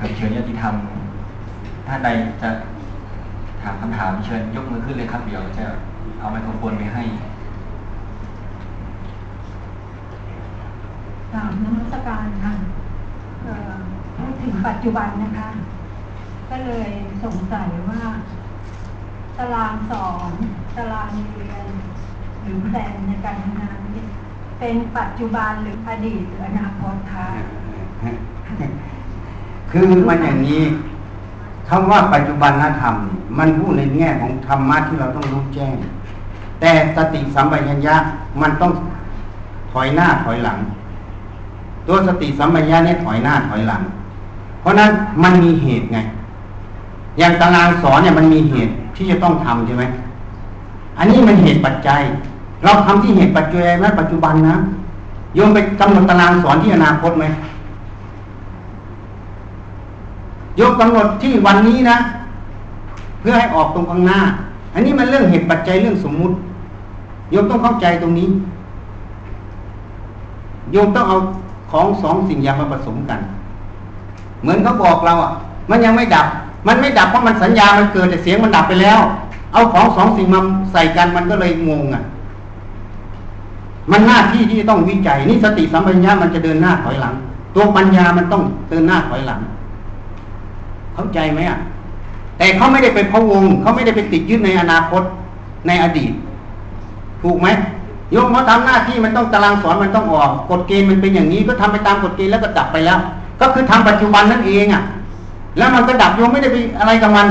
ครับเชิญญาติธรรม ถ้าใดจะถามคำถามเชิญยกมือขึ้นเลยครับเดี๋ยวจะเอาไมโครโฟนไปให้กราบนมัสการค่ะพูดถึงปัจจุบันนะคะ ก็เลยสงสัยว่าตารางสอนตารางเรียน หรือแผนในการทำงานเป็นปัจจุบันหรืออดีตหรืออนาคตคะ คือมันอย่างนี้คำว่าปัจจุบันธรรม มันพูดในแง่ของธรรมะที่เราต้องรู้แจ้ง แต่สติสัมปชัญญะมันต้องถอยหน้าถอยหลัง ตัวสติสัมปชัญญะเนี่ยถอยหน้าถอยหลัง เพราะนั้นมันมีเหตุไง อย่างตารางสอนเนี่ยมันมีเหตุที่จะต้องทำใช่ไหมอันนี้มันเหตุปัจจัย เราทำที่เหตุปัจจัยไหมปัจจุบันนะโยมไปกำหนดตารางสอนที่อนาคตไหม ยกกำหนดที่วันนี้นะ เพื่อให้ออกตรงข้างหน้า อันนี้มันเรื่องเหตุปัจจัยเรื่องสมมุติโยมต้องเข้าใจตรงนี้โยมต้องเอาของสองสิ่งอย่างมาผสมกัน เหมือนเขาบอกเราอะ มันยังไม่ดับ มันไม่ดับเพราะมันสัญญามันเกิดแต่เสียงมันดับไปแล้ว เอาของสองสิ่งมาใส่กันมันก็เลยงงอะ มันหน้าที่ที่ต้องวิจัย นี่สติสัมปชัญญะมันจะเดินหน้าถอยหลัง ตัวปัญญามันต้องเดินหน้าถอยหลัง เข้าใจไหมอะ แต่เขาไม่ได้ไปพะวงเขาไม่ได้ไปติดยึดในอนาคตในอดีต ถูกไหมโยมเขาทำหน้าที่มันต้องตารางสอนมันต้องออกกฎเกณฑ์มันเป็นอย่างนี้ก็ทำไปตามกฎเกณฑ์แล้วก็ดับไปแล้ว ก็คือทำปัจจุบันนั่นเองอะ แล้วมันก็ดับโยมไม่ได้ไปอะไรกับมัน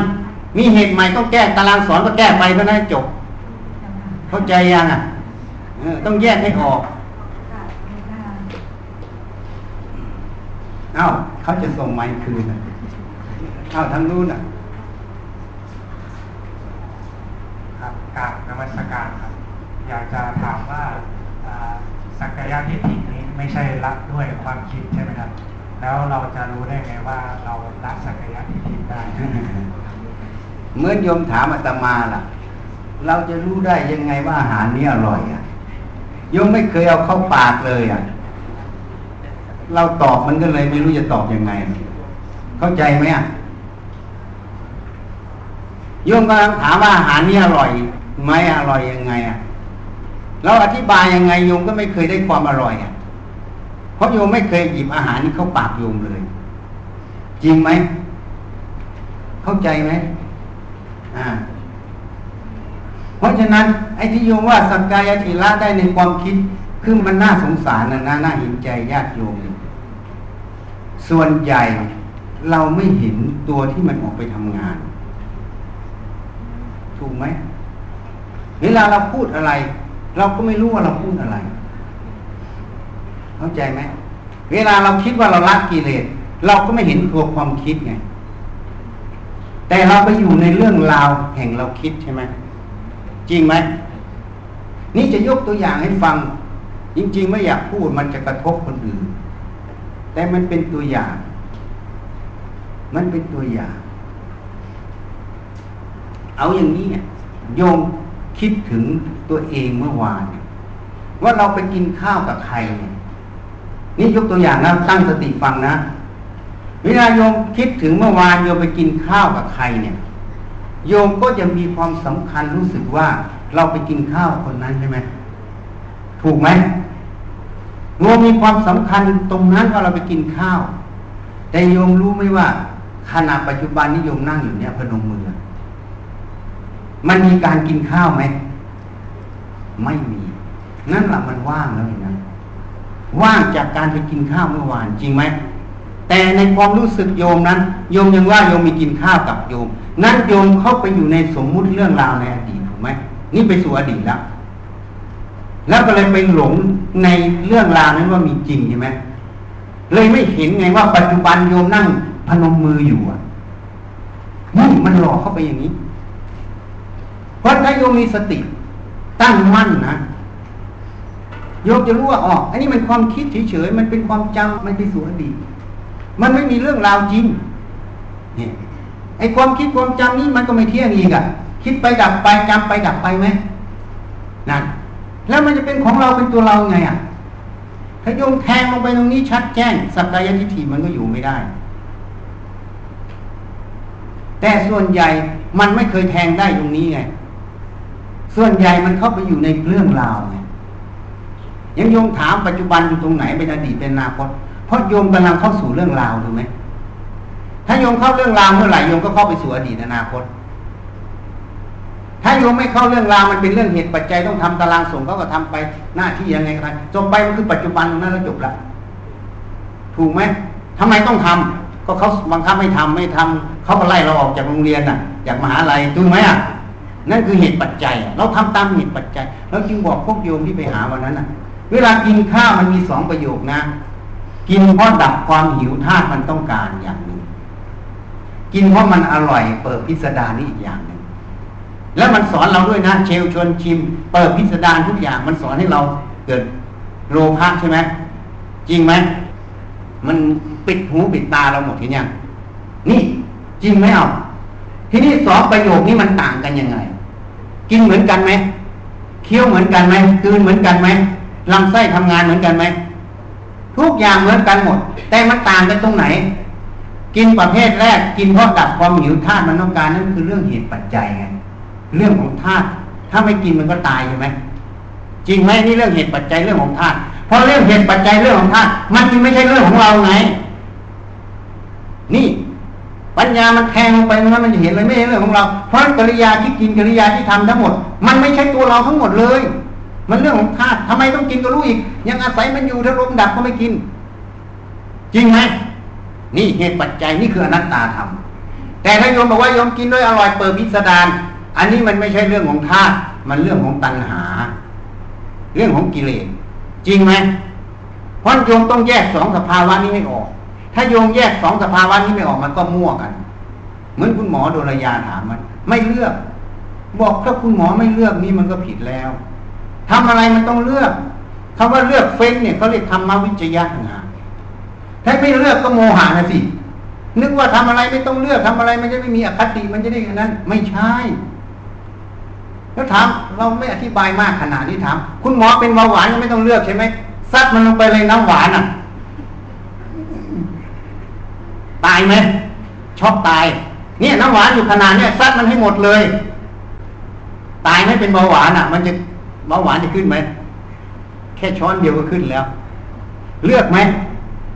มีเหตุใหม่ต้องแก้ตารางสอนก็แก้ไปเท่านั้นจบ เข้าใจยังอะต้องแยกให้ออกเอ้าเขาจะส่งไม้คืนเอาทางนู้นอะครับกราบนมัสการครับ อยากจะถามว่าสักยะทิฏฐินี้ไม่ใช่ละด้วยความคิดใช่ไหมครับ แล้วเราจะรู้ได้ไงว่าเราละสักยะทิฏฐิได้เหมือนโยมถามอาตมาล่ะ เราจะรู้ได้ยังไงว่าอาหารนี้อร่อยอะโยมไม่เคยเอาเข้าปากเลยอะ เราตอบมันก็เลยไม่รู้จะตอบยังไง เข้าใจไหมอะ โยมกำลังถามว่าอาหารนี้อร่อยไหมอร่อยยังไงอะเราอธิบายยังไงโยมก็ไม่เคยได้ความอร่อยอะเพราะโยมไม่เคยหยิบอาหารนี้เข้าปากโยมเลย จริงไหมเข้าใจไหมอ่า เพราะฉะนั้น ไอ้ที่โยมว่าสักกายทิละได้ในความคิดคือมันน่าสงสารนะน่าเห็นใจญาติโยมส่วนใหญ่เราไม่เห็นตัวที่มันออกไปทำงาน ถูกไหมเวลาเราพูดอะไร เราก็ไม่รู้ว่าเราพูดอะไร เข้าใจไหมเวลาเราคิดว่าเราละกิเลสเราก็ไม่เห็นตัวความคิดไง แต่เราไปอยู่ในเรื่องราวแห่งเราคิดใช่ไหมจริงไหมนี่จะยกตัวอย่างให้ฟัง จริง ๆ ไม่อยากพูดมันจะกระทบคนอื่น แต่มันเป็นตัวอย่าง มันเป็นตัวอย่าง เอาอย่างนี้โยมคิดถึงตัวเองเมื่อวาน ว่าเราไปกินข้าวกับใครเนี่ยนี่ยกตัวอย่างนะตั้งสติฟังนะเวลาโยมคิดถึงเมื่อวานโยมไปกินข้าวกับใครเนี่ย โยมก็จะมีความสำคัญรู้สึกว่าเราไปกินข้าวคนนั้นใช่ไหมถูกไหมโยมมีความสำคัญตรงนั้นว่าเราไปกินข้าว แต่โยมรู้ไหมว่าขณะปัจจุบันนี้โยมนั่งอยู่เนี่ยพนมมือ มันมีการกินข้าวไหม ไม่มี นั่นแหละมันว่างแล้วเห็นไหมว่างจากการไปกินข้าวเมื่อวานจริงไหม แต่ในความรู้สึกโยมนั้น โยมยังว่าโยมมีกินข้าวกับโยม นั่นโยมเข้าไปอยู่ในสมมุติเรื่องราวในอดีตถูกไหมนี่ไปสู่อดีตแล้ว แล้วก็เลยไปหลงในเรื่องราวนั้นว่ามีจริงใช่ไหมเลยไม่เห็นไงว่าปัจจุบันโยมนั่งพนมมืออยู่อะนี่มันหลอกเข้าไปอย่างนี้ เพราะถ้าโยมมีสติ ตั้งมั่นนะโยมจะรู้ว่าอ๋ออันนี้มันความคิดเฉยๆมันเป็นความจำมันเป็นส่อดีตมันไม่มีเรื่องราวจริงเนี่ยไอ้ความคิดความจำนี้มันก็ไม่เที่ยงอีกอะคิดไปดับไปจำไปดับไปไหมนั่นแล้วมันจะเป็นของเราเป็นตัวเราไงอะถ้าโยมแทงลงไปตรงนี้ชัดแจ้ง สักกายทิฏฐิมันก็อยู่ไม่ได้ แต่ส่วนใหญ่มันไม่เคยแทงได้ตรงนี้ไง ส่วนใหญ่มันเข้าไปอยู่ในเรื่องราวไงยังโยมถามปัจจุบันอยู่ตรงไหนเป็นอดีตเป็นอนาคตเพราะโยมกำลังเข้าสู่เรื่องราวถูกไหมถ้าโยมเข้าเรื่องราวเมื่อไหร่โยมก็เข้าไปสู่อดีตอนาคต ถ้าโยมไม่เข้าเรื่องราวมันเป็นเรื่องเหตุปัจจัยต้องทำตารางส่งเขาก็ทำไปหน้าที่ยังไงก็ทำจบไปมันคือปัจจุบันตรงนั้นแล้วจบละถูกไหมทำไมต้องทำก็เขาบังคับไม่ทำไม่ทำเขาก็ไล่เราออกจากโรงเรียนน่ะ จากมหาลัยถูกไหมอะ นั่นคือเหตุปัจจัย เราทำตามเหตุปัจจัยเราจึงบอกพวกโยมที่ไปหาวันนั้นน่ะ เวลากินข้าวมันมีสองประโยคนะ กินเพราะดับความหิวธาตุมันต้องการอย่างหนึ่ง กินเพราะมันอร่อย เปิดพิสดารนี่อีกอย่างหนึ่งแล้วมันสอนเราด้วยนะ เชลชวนชิม เปิดพิสดารทุกอย่างมันสอนให้เราเกิดโลภะใช่ไหมจริงไหมมันปิดหูปิดตาเราหมดทีเนี้ยนี่จริงไหมเอาทีนี้สองประโยคนี้มันต่างกันยังไง กินเหมือนกันไหมเคี้ยวเหมือนกันไหมกืนเหมือนกันไหมลำไส้ทำงานเหมือนกันไหมทุกอย่างเหมือนกันหมด แต่มันต่างกันตรงไหน กินประเภทแรก กินเพราะดับความหิวธาตุมันต้องการนั่นคือเรื่องเหตุปัจจัยไงเรื่องของธาตุถ้าไม่กินมันก็ตายใช่ไหมจริงไหมนี่เรื่องเหตุปัจจัยเรื่องของธาตุเพราะเรื่องเหตุปัจจัยเรื่องของธาตุมันไม่ใช่เรื่องของเราไงนี่ ปัญญามันแทงลงไปนั้นมันจะเห็นเลยไม่ใช่เรื่องของเรา เพราะกิริยาที่กินกิริยาที่ทำทั้งหมด มันไม่ใช่ตัวเราทั้งหมดเลย มันเรื่องของธาตุทำไมต้องกินก็รู้อีก ยังอาศัยมันอยู่ถ้าลมดับก็ไม่กิน จริงไหมนี่เหตุปัจจัยนี่คืออนัตตาธรรมแต่ถ้าโยมบอกว่าโยมกินด้วยอร่อยเปิดพิสดารอันนี้มันไม่ใช่เรื่องของธาตุมันเรื่องของตัณหา เรื่องของกิเลสจริงไหมเพราะโยมต้องแยกสองสภาวะนี้ให้ออก ถ้าโยมแยกสองสภาวะนี้ไม่ออกมันก็มั่วกัน เหมือนคุณหมอโดรยาถามมัน ไม่เลือก บอกถ้าคุณหมอไม่เลือกนี่มันก็ผิดแล้วทำอะไรมันต้องเลือกคำว่าเลือกเฟ้นเนี่ยเขาเรียกธรรมวิจยะนะถ้าไม่เลือกก็โมหะนะสินึกว่าทำอะไรไม่ต้องเลือกทำอะไร มันจะไม่มีอคติมันจะได้อย่นั้น ไม่ใช่ แล้วถามเราไม่อธิบายมากขนาดนี้ถามคุณหมอเป็นเบาหวานก็ไม่ต้องเลือกใช่ไหมซัดมันลงไปเลยน้ำหวานอะ ตายไหมช็อกตาย เนี่ยน้ำหวานอยู่ขนาดเนี่ยซัดมันให้หมดเลย ตายไม่เป็นเบาหวานอะ มันจะเบาหวานจะขึ้นไหมแค่ช้อนเดียวก็ขึ้นแล้ว เลือกไหม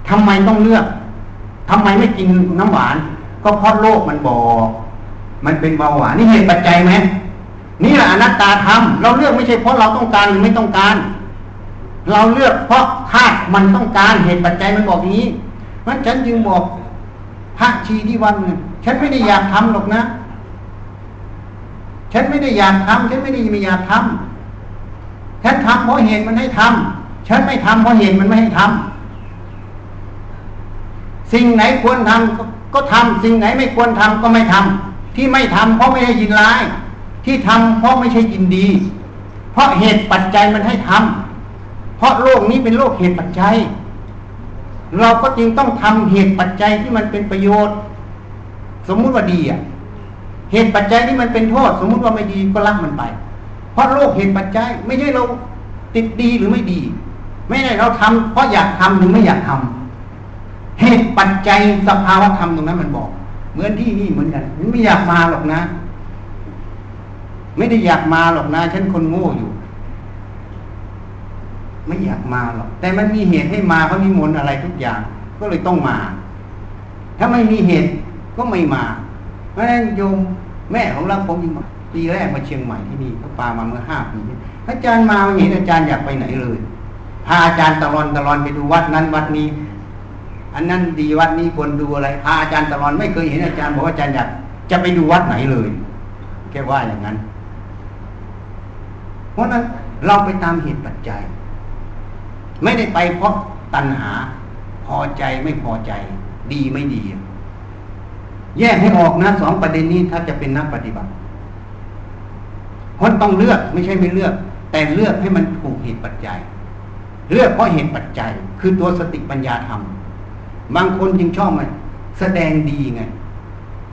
ทำไมต้องเลือกทำไมไม่กินน้ำหวาน ก็เพราะโลกมันบอกมันเป็นเบาหวานนี่เหตุปัจจัยไหมนี่แหละอนัตตาธรรมเราเลือกไม่ใช่เพราะเราต้องการหรือไม่ต้องการ เราเลือกเพราะธาตุมันต้องการเหตุปัจจัยมันบอกอย่างนี้เพราะฉันจึงบอก พระชีที่วันหนึ่งฉันไม่ได้อยากทำหรอกนะ ฉันไม่ได้อยากทำฉันไม่ได้ไม่อยากทำฉันทำเพราะเหตุมันให้ทำฉันไม่ทำเพราะเหตุมันไม่ให้ทำสิ่งไหนควรทำก็ทำสิ่งไหนไม่ควรทำก็ไม่ทำที่ไม่ทำเพราะไม่ได้ยินร้าย ที่ทำเพราะไม่ใช่ยินดี เพราะเหตุปัจจัยมันให้ทำเพราะโลกนี้เป็นโลกเหตุปัจจัย เราก็จึงต้องทำเหตุปัจจัยที่มันเป็นประโยชน์ สมมุติว่าดีอะ เหตุปัจจัยที่มันเป็นโทษ สมมุติว่าไม่ดีก็ละมันไป เพราะโลกเหตุปัจจัยไม่ใช่เราติดดีหรือไม่ดี ไม่ได้เราทำเพราะอยากทำหรือไม่อยากทำเหตุปัจจัยสภาวะธรรมตรงนั้นมันบอก เหมือนที่นี่เหมือนกันไม่อยากมาหรอกนะ ไม่ได้อยากมาหรอกนะฉันคนโง่อยู่ ไม่อยากมาหรอกแต่มันมีเหตุให้มาเขานิมนต์อะไรทุกอย่าง ก็เลยต้องมา ถ้าไม่มีเหตุก็ไม่มาเพราะฉะนั้นโยมแม่ของเราผมยิงปีแรกมาเชียงใหม่ที่นี่เขาปามาเมื่อห้าปีอาจารย์มาเห็นอาจารย์อยากไปไหนเลยพาอาจารย์ตลอนตลอนไปดูวัดนั้นวัดนี้ อันนั้นดีวัดนี้ควรดูอะไรพาอาจารย์ตลอนไม่เคยเห็นอาจารย์บอกว่าอาจารย์อยากจะไปดูวัดไหนเลยแค่ว่าอย่างนั้น เพราะนั้นเราไปตามเหตุปัจจัย ไม่ได้ไปเพราะตัณหา พอใจไม่พอใจ ดีไม่ดี แยกให้ออกนะสองประเด็นนี้ถ้าจะเป็นนักปฏิบัติคนต้องเลือกไม่ใช่ไม่เลือก แต่เลือกให้มันถูกเหตุปัจจัย เลือกเพราะเหตุปัจจัย คือตัวสติปัญญาธรรม บางคนจึงชอบมันแสดงดีไง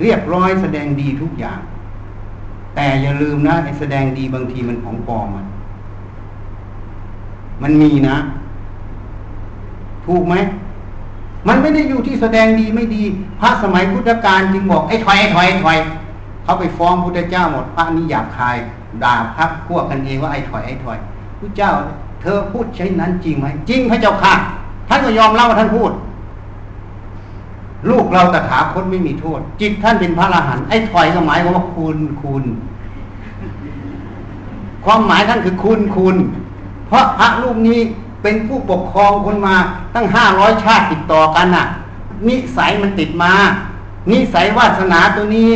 เรียบร้อยแสดงดีทุกอย่าง แต่อย่าลืมนะไอ้แสดงดีบางทีมันของปลอมมันมันมีนะ ถูกไหม มันไม่ได้อยู่ที่แสดงดีไม่ดี พระสมัยพุทธกาลจึงบอกไอ้ถอยไอ้ถอยไอ้ถอยเขาไปฟ้องพุทธเจ้าหมดพระนี่หยาบคาย ด่าพักพวกกันเองว่าไอ้ถอยไอ้ถอยพุทธเจ้า เธอพูดใช่นั้นจริงไหมจริงพระเจ้าค่ะ ท่านก็ยอมเล่าว่าท่านพูด ลูกเราตถาคตไม่มีโทษ จิตท่านเป็นพระอรหันต์ไอ้ถอยก็หมายความว่าคุณคุณความหมายท่านคือคุณคุณ เพราะพระรูปนี้ เป็นผู้ปกครองคนมาตั้งห้าร้อยชาติติดต่อกันน่ะ นิสัยมันติดมา นิสัยวาสนาตัวนี้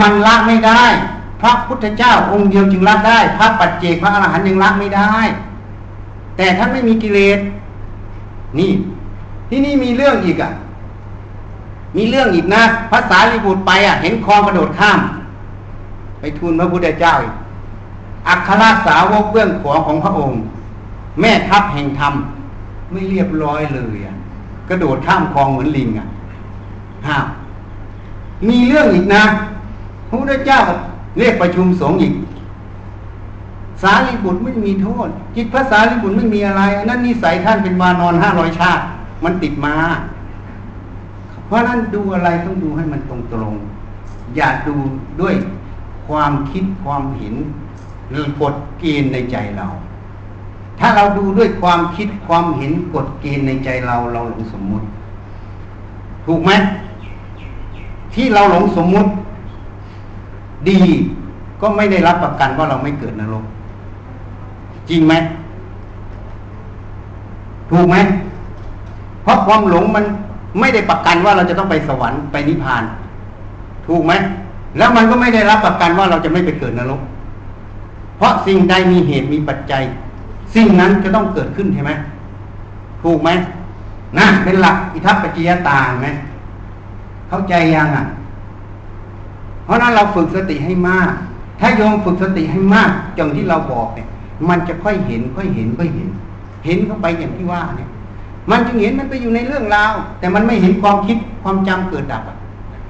มันละไม่ได้ พระพุทธเจ้าองค์เดียวจึงละได้ พระปัจเจกพระอรหันต์ยังละไม่ได้ แต่ท่านไม่มีกิเลสนี่ ที่นี่มีเรื่องอีกอะ มีเรื่องอีกนะภาษาลิบุตรไปอะ เห็นคลองกระโดดข้าม ไปทูลพระพุทธเจ้าอีกอัครสาวกเบื้องขวาของพระองค์ แม่ทัพแห่งธรรมไม่เรียบร้อยเลยอะกระโดดข้ามคลองเหมือนลิงอะห้ามมีเรื่องอีกนะพระพุทธเจ้าเรียกประชุมสงฆ์อีก สารีบุตรไม่มีโทษ จิตพระสารีบุตรไม่มีอะไรอันนั้นนิสัยท่านเป็นวานอนห้าร้อยชาติ มันติดมา เพราะนั้นดูอะไรต้องดูให้มันตรงตรงอย่าดูด้วยความคิดความเห็นหรือกฎเกณฑ์ในใจเรา ถ้าเราดูด้วยความคิดความเห็นกฎเกณฑ์ในใจเราเราหลงสมมุติ ถูกไหมที่เราหลงสมมุติ ดีก็ไม่ได้รับประกันว่าเราไม่เกิดนรก จริงไหมถูกไหมเพราะความหลงมันไม่ได้ประกันว่าเราจะต้องไปสวรรค์ไปนิพพาน ถูกไหมแล้วมันก็ไม่ได้รับประกันว่าเราจะไม่ไปเกิดนรก เพราะสิ่งใดมีเหตุมีปัจจัย สิ่งนั้นจะต้องเกิดขึ้นใช่ไหมถูกไหมนะเป็นหลักอิทัปปจจยตาไหมเข้าใจยังอะ เพราะนั้นเราฝึกสติให้มาก ถ้าโยมฝึกสติให้มากอย่างที่เราบอกเนี่ย มันจะค่อยเห็นค่อยเห็นค่อยเห็น เห็นเข้าไปอย่างที่ว่าเนี่ย มันจึงเห็นมันไปอยู่ในเรื่องราวแต่มันไม่เห็นความคิดความจำเกิดดับอะ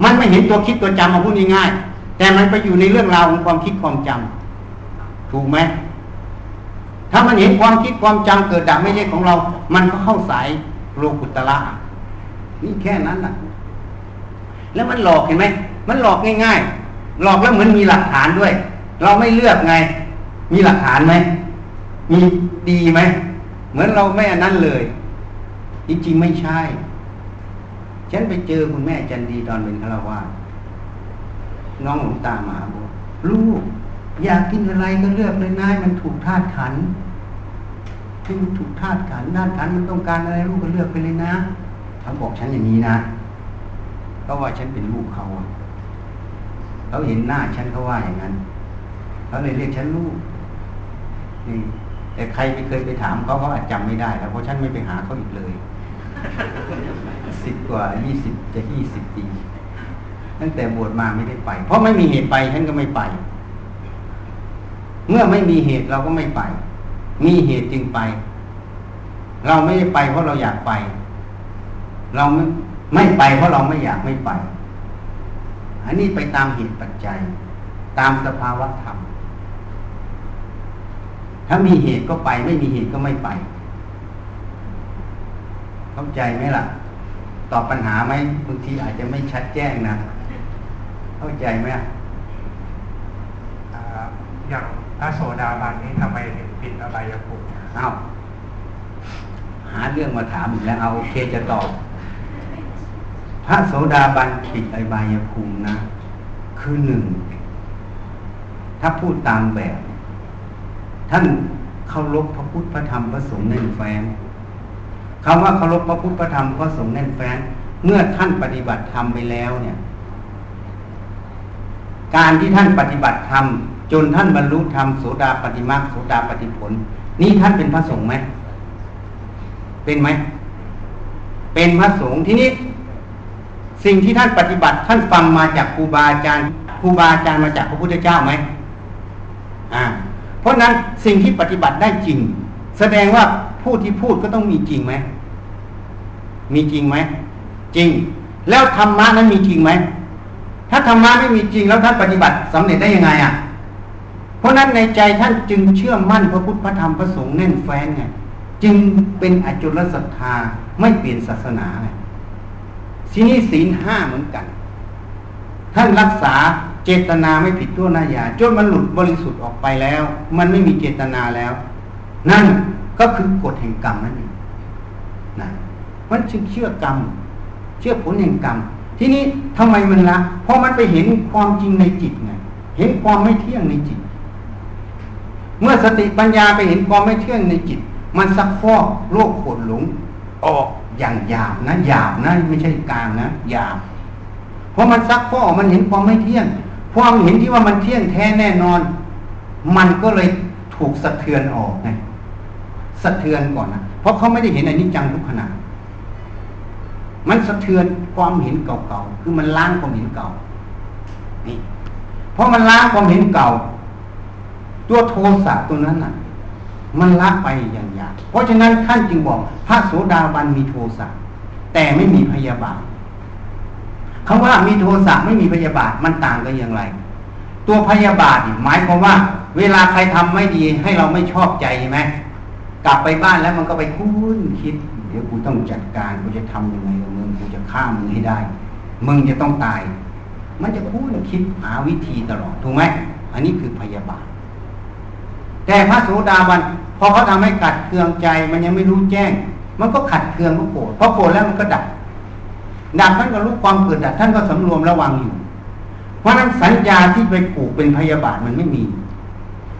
มันไม่เห็นตัวคิดตัวจำมาพูดง่ายๆแต่มันไปอยู่ในเรื่องราวของความคิดความจำถูกไหม ถ้ามันเห็นความคิดความจำเกิดดับไม่ใช่ของเรา มันก็เข้าสายโลกุตละนี่แค่นั้นนะแล้วมันหลอกเห็นไหม มันหลอกง่ายๆ หลอกแล้วเหมือนมีหลักฐานด้วย เราไม่เลือกไง มีหลักฐานไหม มีดีไหม เหมือนเราไม่อันนั้นเลย จริงๆไม่ใช่ ฉันไปเจอคุณแม่จันดีตอนเป็นฆราวาสน้องหลวงตามาบอกลูก อยากกินอะไรก็เลือกเลยนายมันถูกธาตุขันที่มันถูกธาตุขันธาตุขันมันต้องการอะไรลูกก็เลือกไปเลยนะเขาบอกฉันอย่างนี้นะเขาว่าฉันเป็นลูกเขาเขาเห็นหน้าฉันเขาว่าอย่างนั้นเขาเลยเรียกฉันลูกนี่แต่ใครไปเคยไปถามเขาเขาอาจจำไม่ได้แล้วเพราะฉันไม่ไปหาเขาอีกเลยสิบกว่ายี่สิบจะยี่สิบปีตั้งแต่บวชมาไม่ได้ไป เพราะไม่มีเหตุไปฉันก็ไม่ไป เมื่อไม่มีเหตุเราก็ไม่ไป มีเหตุจึงไป เราไม่ได้ไปเพราะเราอยากไป เราไม่ไม่ไปเพราะเราไม่อยากไม่ไป อันนี้ไปตามเหตุปัจจัย ตามสภาวะธรรม ถ้ามีเหตุก็ไป ไม่มีเหตุก็ไม่ไป เข้าใจไหมล่ะ ตอบปัญหาไหมบางทีอาจจะไม่ชัดแจ้งนะ เข้าใจไหมอ่าอย่าง พระโสดาบันนี้ทำไมถึงปิดอบายภูมิเอาหาเรื่องมาถามอีกแล้วเอาโอเคจะตอบ พระโสดาบันปิดอบายภูมินะ คือหนึ่ง ถ้าพูดตามแบบ ท่านเคารพพระพุทธพระธรรมพระสงฆ์แน่นแฟ้นคำว่าเคารพพระพุทธพระธรรมพระสงฆ์แน่นแฟ้นเมื่อท่านปฏิบัติธรรมไปแล้วเนี่ย การที่ท่านปฏิบัติธรรม จนท่านบรรลุธรรมโสดาปฏิมาโสดาปฏิผล นี่ท่านเป็นพระสงฆ์ไหม เป็นไหม เป็นพระสงฆ์ที่นี้ สิ่งที่ท่านปฏิบัติ ท่านฟังมาจากครูบาอาจารย์ครูบาอาจารย์มาจากพระพุทธเจ้าไหมอ่า เพราะนั้นสิ่งที่ปฏิบัติได้จริง แสดงว่าผู้ที่พูดก็ต้องมีจริงไหม มีจริงไหม จริง แล้วธรรมะนั้นมีจริงไหม ถ้าธรรมะไม่มีจริงแล้วท่านปฏิบัติสำเร็จได้ยังไงอะ เพราะนั้นในใจท่านจึงเชื่อมั่นพระพุทธพระธรรมพระสงฆ์แน่นแฟ้นไงจึงเป็นอจุลศรัทธาไม่เปลี่ยนศาสนาไงทีนี้ศีลห้าเหมือนกัน ท่านรักษาเจตนาไม่ผิดตัวนาญาจนมันหลุดบริสุทธิ์ออกไปแล้ว มันไม่มีเจตนาแล้ว นั่นก็คือกฎแห่งกรรมนั่นเองนะมันจึงเชื่อกรรม เชื่อผลแห่งกรรม ทีนี้ทำไมมันละเพราะมันไปเห็นความจริงในจิตไงเห็นความไม่เที่ยงในจิต เมื่อสติปัญญาไปเห็นความไม่เที่ยงในจิต มันซักฟอกโรคโกรธหลงออกอย่างหยาบนะหยาบนะไม่ใช่กลางนะหยาบเพราะมันซักฟอกมันเห็นความไม่เที่ยงความเห็นที่ว่ามันเที่ยงแท้แน่นอน มันก็เลยถูกสะเทือนออกไงสะเทือนก่อนนะเพราะเขาไม่ได้เห็นอนิจจังทุกขณะมันสะเทือนความเห็นเก่าๆคือมันล้างความเห็นเก่านี่เพราะมันล้างความเห็นเก่า ตัวโทสะตัวนั้นน่ะ มันละไปอย่างยากเพราะฉะนั้นท่านจึงบอกพระโสดาบันมีโทสะแต่ไม่มีพยาบาทคำว่ามีโทสะไม่มีพยาบาทมันต่างกันอย่างไร ตัวพยาบาทเนี่ยหมายความว่า เวลาใครทำไม่ดีให้เราไม่ชอบใจใช่ไหมกลับไปบ้านแล้วมันก็ไปคุ้นคิด เดี๋ยวกูต้องจัดการกูจะทำยังไงกับมึงกูจะฆ่ามึงให้ได้ มึงจะต้องตาย มันจะคุ้นคิดหาวิธีตลอดถูกไหมอันนี้คือพยาบาท แต่พระโสดาบันพอเขาทำให้ขัดเคืองใจมันยังไม่รู้แจ้ง มันก็ขัดเคืองก็โกรธพอโกรธแล้วมันก็ดับดับท่านก็รู้ความเกิดดับท่านก็สำรวมระวังอยู่ เพราะนั้นสัญญาที่ไปผูกเป็นพยาบาทมันไม่มี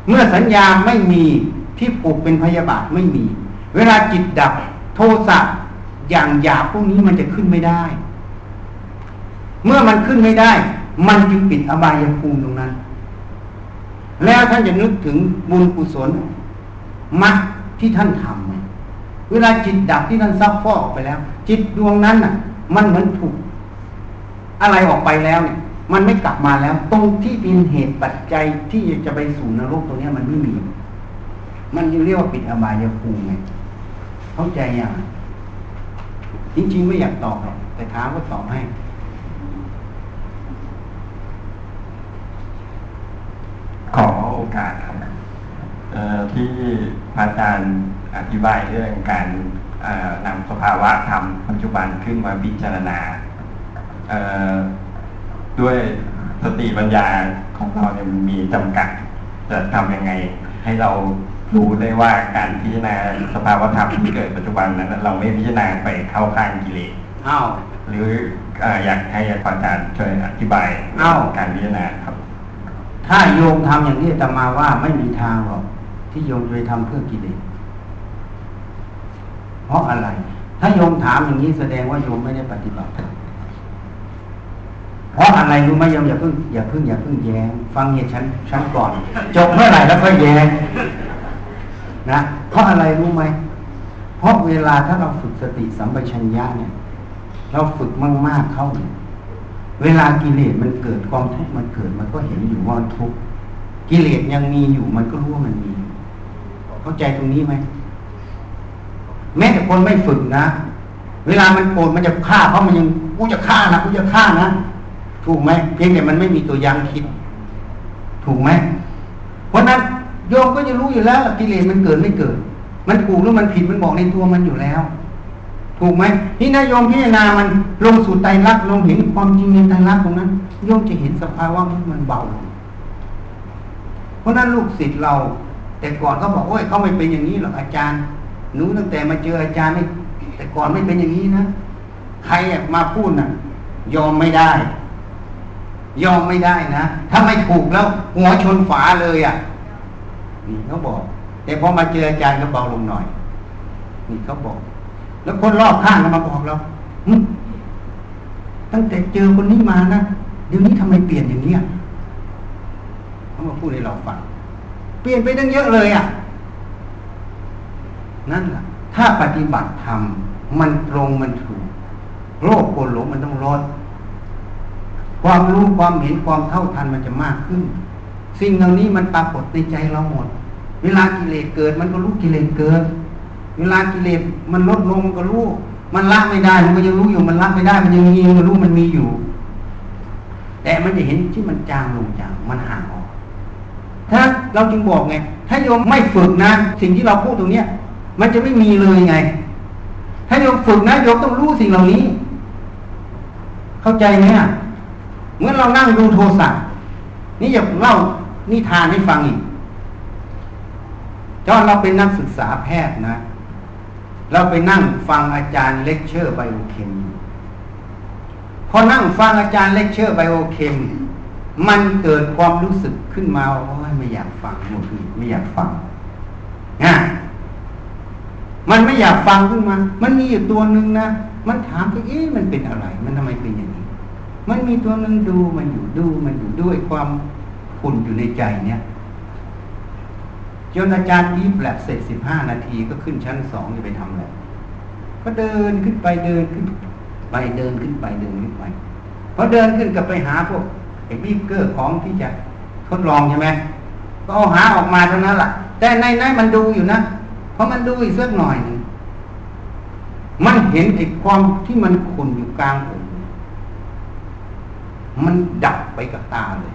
เมื่อสัญญาไม่มีที่ผูกเป็นพยาบาทไม่มี เวลาจิตดับโทสะอย่างหยาบพวกนี้มันจะขึ้นไม่ได้ เมื่อมันขึ้นไม่ได้ มันจึงปิดอบายภูมิตรงนั้น แล้วท่านจะนึกถึงบุญกุศลมรรคที่ท่านทำเวลาจิตดับที่ท่านซักฟอกออกไปแล้ว จิตดวงนั้นน่ะ มันเหมือนถูก อะไรออกไปแล้วเนี่ย มันไม่กลับมาแล้ว ตรงที่เป็นเหตุปัจจัยที่จะไปสู่นรกตรงนี้มันไม่มี มันยังเรียกว่าปิดอบายภูมิไงเข้าใจยังจริงๆไม่อยากตอบหรอกแต่ถามก็ตอบให้ ขอโอกาสครับเอ่อที่พระอาจารย์อธิบายเรื่องการเอ่อนำสภาวะธรรมปัจจุบันขึ้นมาพิจารณาเอ่อด้วยสติปัญญาของเราเนี่ยมันมีจำกัด จะทำยังไง ให้เรารู้ได้ว่าการพิจารณาสภาวะธรรมที่เกิดปัจจุบันนั้น เราไม่พิจารณาไปเข้าข้างกิเลสอ้าวหรือเอ่ออยากให้พระอาจารย์ช่วยอธิบายเอ้าการพิจารณาครับ ถ้าโยมทำอย่างที่อาตมาว่าไม่มีทางหรอก ที่โยมจะไปทำเพื่อกิเลสเพราะอะไร ถ้าโยมถามอย่างนี้แสดงว่าโยมไม่ได้ปฏิบัติ เพราะอะไรรู้ไหมโยมอย่าเพิ่งอย่าเพิ่งอย่าเพิ่งแย้งฟังเหตุฉันฉันก่อนจบเมื่อไหร่แล้วก็แย้งนะเพราะอะไรรู้ไหมเพราะเวลาถ้าเราฝึกสติสัมปชัญญะเนี่ย เราฝึกมากๆเข้าเนี่ย เวลากิเลสมันเกิดความทุกข์มันเกิดมันก็เห็นอยู่ว่าทุกข์กิเลสยังมีอยู่มันก็รู้ว่ามันมีเข้าใจตรงนี้ไหมแม้แต่คนไม่ฝึกนะ เวลามันโกรธมันจะฆ่าเขาะมันยังกูจะฆ่านะกูจะฆ่านะถูกไหมเพียงแต่มันไม่มีตัวยั้งคิด ถูกไหมเพราะนั้นโยมก็จะรู้อยู่แล้วกิเลสมันเกิดไม่เกิด มันถูกหรือมันผิดมันบอกในตัวมันอยู่แล้ว ถูกไหมนี่นายโยมพิจารณามันลงสู่ไตรลักษณ์ลงเห็นความจริงในไตรลักษณ์ตรงนั้นโยมจะเห็นสภาวะมันเบาลงเพราะนั้นลูกศิษย์เรา แต่ก่อนเขาบอกโอ้ยเขาไม่เป็นอย่างนี้หรอกอาจารย์หนูตั้งแต่มาเจออาจารย์ไม่แต่ก่อนไม่เป็นอย่างนี้นะใครมาพูดน่ะ ยอมไม่ได้ ยอมไม่ได้นะถ้าไม่ถูกแล้ว หัวชนฝาเลยอะนี่เขาบอก แต่พอมาเจออาจารย์ก็เบาลงหน่อยนี่เขาบอก แล้วคนรอบข้างก็มาบอกเราตั้งแต่เจอคนนี้มานะเดี๋ยวนี้ทำไมเปลี่ยนอย่างเนี้ยเขามาพูดให้เราฟังเปลี่ยนไปตั้งเยอะเลยอะ นั่นแหละถ้าปฏิบัติธรรมมันตรงมันถูกโรคโกรหลงมันต้องลดความรู้ความเห็นความเท่าทันมันจะมากขึ้น สิ่งเหล่านี้มันปรากฏในใจเราหมด เวลากิเลสเกิด มันก็รู้กิเลสเกิด เวลากิเลสมันลดลงมันก็รู้ มันละไม่ได้ มันก็ยังรู้อยู่ มันละไม่ได้ มันยังมีมันรู้มันมีอยู่ แต่มันจะเห็นที่มันจางลงจาง มันห่างออก ถ้าเราจึงบอกไง ถ้าโยมไม่ฝึกนะ สิ่งที่เราพูดตรงเนี้ย มันจะไม่มีเลยไง ถ้าโยมฝึกนะโยมต้องรู้สิ่งเหล่านี้ เข้าใจไหมอะเมื่อเรานั่งดูโทรศัพท์นี่อย่าเล่านิทานให้ฟังอีกจอนเราเป็นนักศึกษาแพทย์นะ เราไปนั่งฟังอาจารย์เลคเชอร์ไบโอเคมพอนั่งฟังอาจารย์เลคเชอร์ไบโอเคมมันเกิดความรู้สึกขึ้นมาโอ้ยไม่อยากฟังหมดเลยไม่อยากฟังนะมันไม่อยากฟังขึ้นมา มันมีอยู่ตัวหนึ่งนะ มันถามตัวเอ๊ะมันเป็นอะไร มันทำไมเป็นอย่างนี้ มันมีตัวหนึ่งดูมันอยู่ดูมันอยู่ด้วยความขุ่นอยู่ในใจเนี่ย จนอาจารย์บีบแลบเสร็จสิบห้านาทีก็ขึ้นชั้นสองจะไปทำอะไรก็เดินขึ้นไปเดินขึ้นไปเดินขึ้นไปเดินขึ้นไปพอเดินขึ้นก็ไปหาพวกไอ้บีบเกอร์ของที่จะทดลองใช่ไหมก็เอาหาออกมาเท่านั้นแหละแต่ในนั้นมันดูอยู่นะเพราะมันดูอีกสักหน่อยหนึ่งมันเห็นไอ้ความที่มันขุ่นอยู่กลางอกมันดับไปกับตาเลย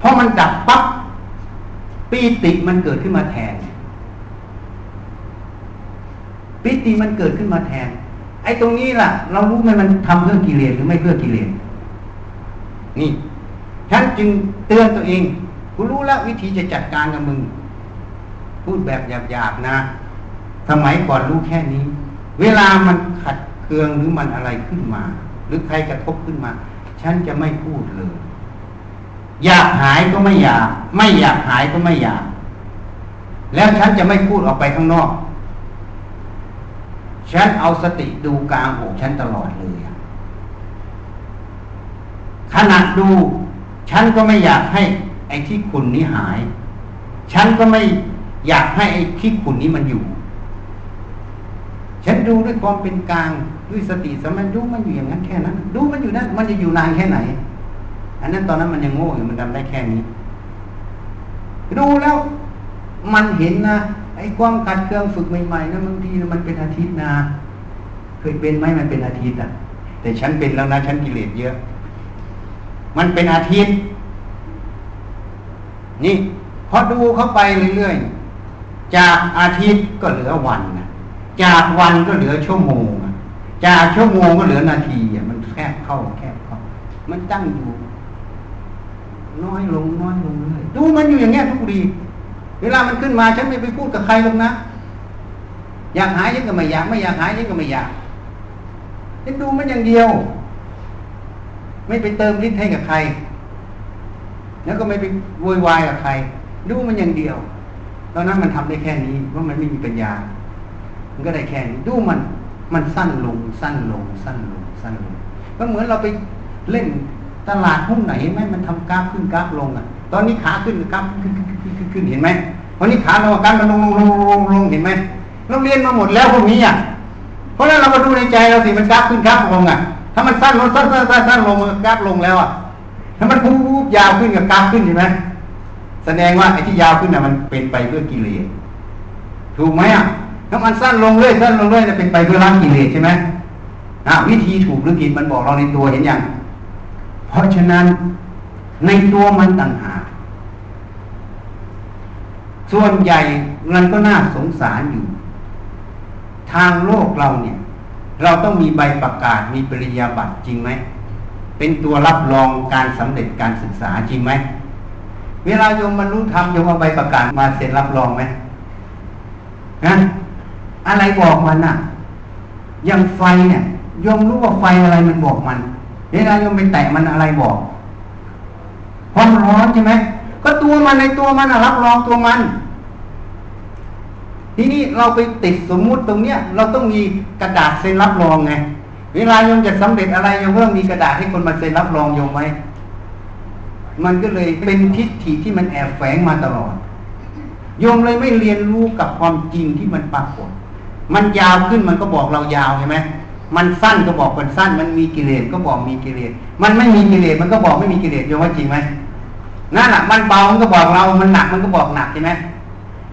พอมันดับปั๊บ ปีติมันเกิดขึ้นมาแทน ปีติมันเกิดขึ้นมาแทน ไอ้ตรงนี้ล่ะ เรารู้ไหมมันทำเพื่อกิเลสหรือไม่เพื่อกิเลสนี่ฉันจึงเตือนตัวเองกูรู้แล้ววิธีจะจัดการกับมึง พูดแบบหยาบๆนะสมัยก่อนรู้แค่นี้ เวลามันขัดเคืองหรือมันอะไรขึ้นมา หรือใครกระทบขึ้นมา ฉันจะไม่พูดเลย อยากหายก็ไม่อยาก ไม่อยากหายก็ไม่อยาก แล้วฉันจะไม่พูดออกไปข้างนอก ฉันเอาสติดูกลางอกฉันตลอดเลยขณะดู ฉันก็ไม่อยากให้ ไอ้ที่ขุนนี้หาย ฉันก็ไม่อยากให้ไอ้ที่ขุนนี้มันอยู่ ฉันดูด้วยความเป็นกลางด้วยสติสมัยดูมันอยู่อย่างนั้นแค่นั้น ดูมันอยู่นั้นมันจะอยู่นานแค่ไหน อันนั้นตอนนั้นมันยังโง่อยู่มันทำได้แค่นี้ ดูแล้วมันเห็นนะไอ้ความกัดเครื่องฝึกใหม่ๆนะบางทีมันเป็นอาทิตย์นะเคยเป็นไหมมันเป็นอาทิตย์อะ แต่ฉันเป็นแล้วนะฉันกิเลสเยอะ มันเป็นอาทิตย์ นี่พอดูเข้าไปเรื่อยๆจากอาทิตย์ก็เหลือวันนะจากวันก็เหลือชั่วโมงจากชั่วโมงก็เหลือนาทีอะมันแคบเข้าแคบเข้า มันตั้งอยู่ น้อยลงน้อยลงเรื่อยดูมันอยู่อย่างเงี้ยทุกดีเวลามันขึ้นมาฉันไม่ไปพูดกับใครหรอกนะอยากหายยังก็ไม่อยากไม่อยากหายยังก็ไม่อยากฉันดูมันอย่างเดียว ไม่ไปเติมฤทธิ์ให้กับใคร แล้วก็ไม่ไปโวยวายกับใคร ดูมันอย่างเดียวตอนนั้นมันทำได้แค่นี้เพราะมันไม่มีปัญญา มันก็ได้แค่นี้ดูมันมันสั้นลง สั้นลง สั้นลง สั้นลง ก็เหมือนเราไปเล่น ตลาดหุ้นไหนเห็นไหมมันทำกราฟขึ้นกราฟลงอะ ตอนนี้ขาขึ้นกราฟขึ้นขึ้นขึ้นขึ้นขึ้นเห็นไหมวันนี้ขาลงกราฟมันลงลงลงลงลงเห็นไหมเราเรียนมาหมดแล้วพวกนี้อะเพราะนั้นเรามาดูในใจเราสิมันกราฟขึ้นกราฟลงอะ ถ้ามันสั้นลงสั้นสั้นสั้นสั้นลงกราฟลงแล้วอะถ้ามันพูบยาวขึ้นกับกราฟขึ้นเห็นไหมแสดงว่าไอ้ที่ยาวขึ้นน่ะมันเป็นไปเพื่อกิเลสถูกไหมอะถ้ามันสั้นลงเรื่อยสั้นลงเรื่อยจะเป็นไปเพื่อล้างกิเลสใช่ไหมอะวิธีถูกหรือผิดมันบอกเราในตัวเห็นยัง เพราะฉะนั้นในตัวมันต่างหากส่วนใหญ่มันก็น่าสงสารอยู่ ทางโลกเราเนี่ย เราต้องมีใบประกาศมีปริญญาบัตรจริงไหม เป็นตัวรับรองการสำเร็จการศึกษาจริงไหม เวลาโยมบรรลุธรรมโยมเอาใบประกาศมาเซ็นรับรองไหมนะอะไรบอกมันน่ะ อย่างไฟเนี่ยโยมรู้ว่าไฟอะไรมันบอกมัน เวลาโยมไปแตะมันอะไรบอกความร้อนใช่ไหมก็ตัวมันในตัวมันรับรองตัวมัน ทีนี้เราไปติดสมมุติตรงเนี้ย เราต้องมีกระดาษเซ็นรับรองไง เวลาโยมจะสำเร็จอะไรโยมก็ต้องมีกระดาษให้คนมาเซ็นรับรองโยมไว้มันก็เลยเป็นทิฏฐิที่มันแอบแฝงมาตลอดโยมเลยไม่เรียนรู้กับความจริงที่มันปรากฏ มันยาวขึ้นมันก็บอกเรายาวใช่ไหม มันสั้นก็บอกมันสั้น มันมีกิเลสก็บอกมีกิเลส มันไม่มีกิเลสมันก็บอกไม่มีกิเลสโยมว่าจริงไหมนั่นแหละมันเบามันก็บอกเรา มันหนักมันก็บอกหนักใช่ไหม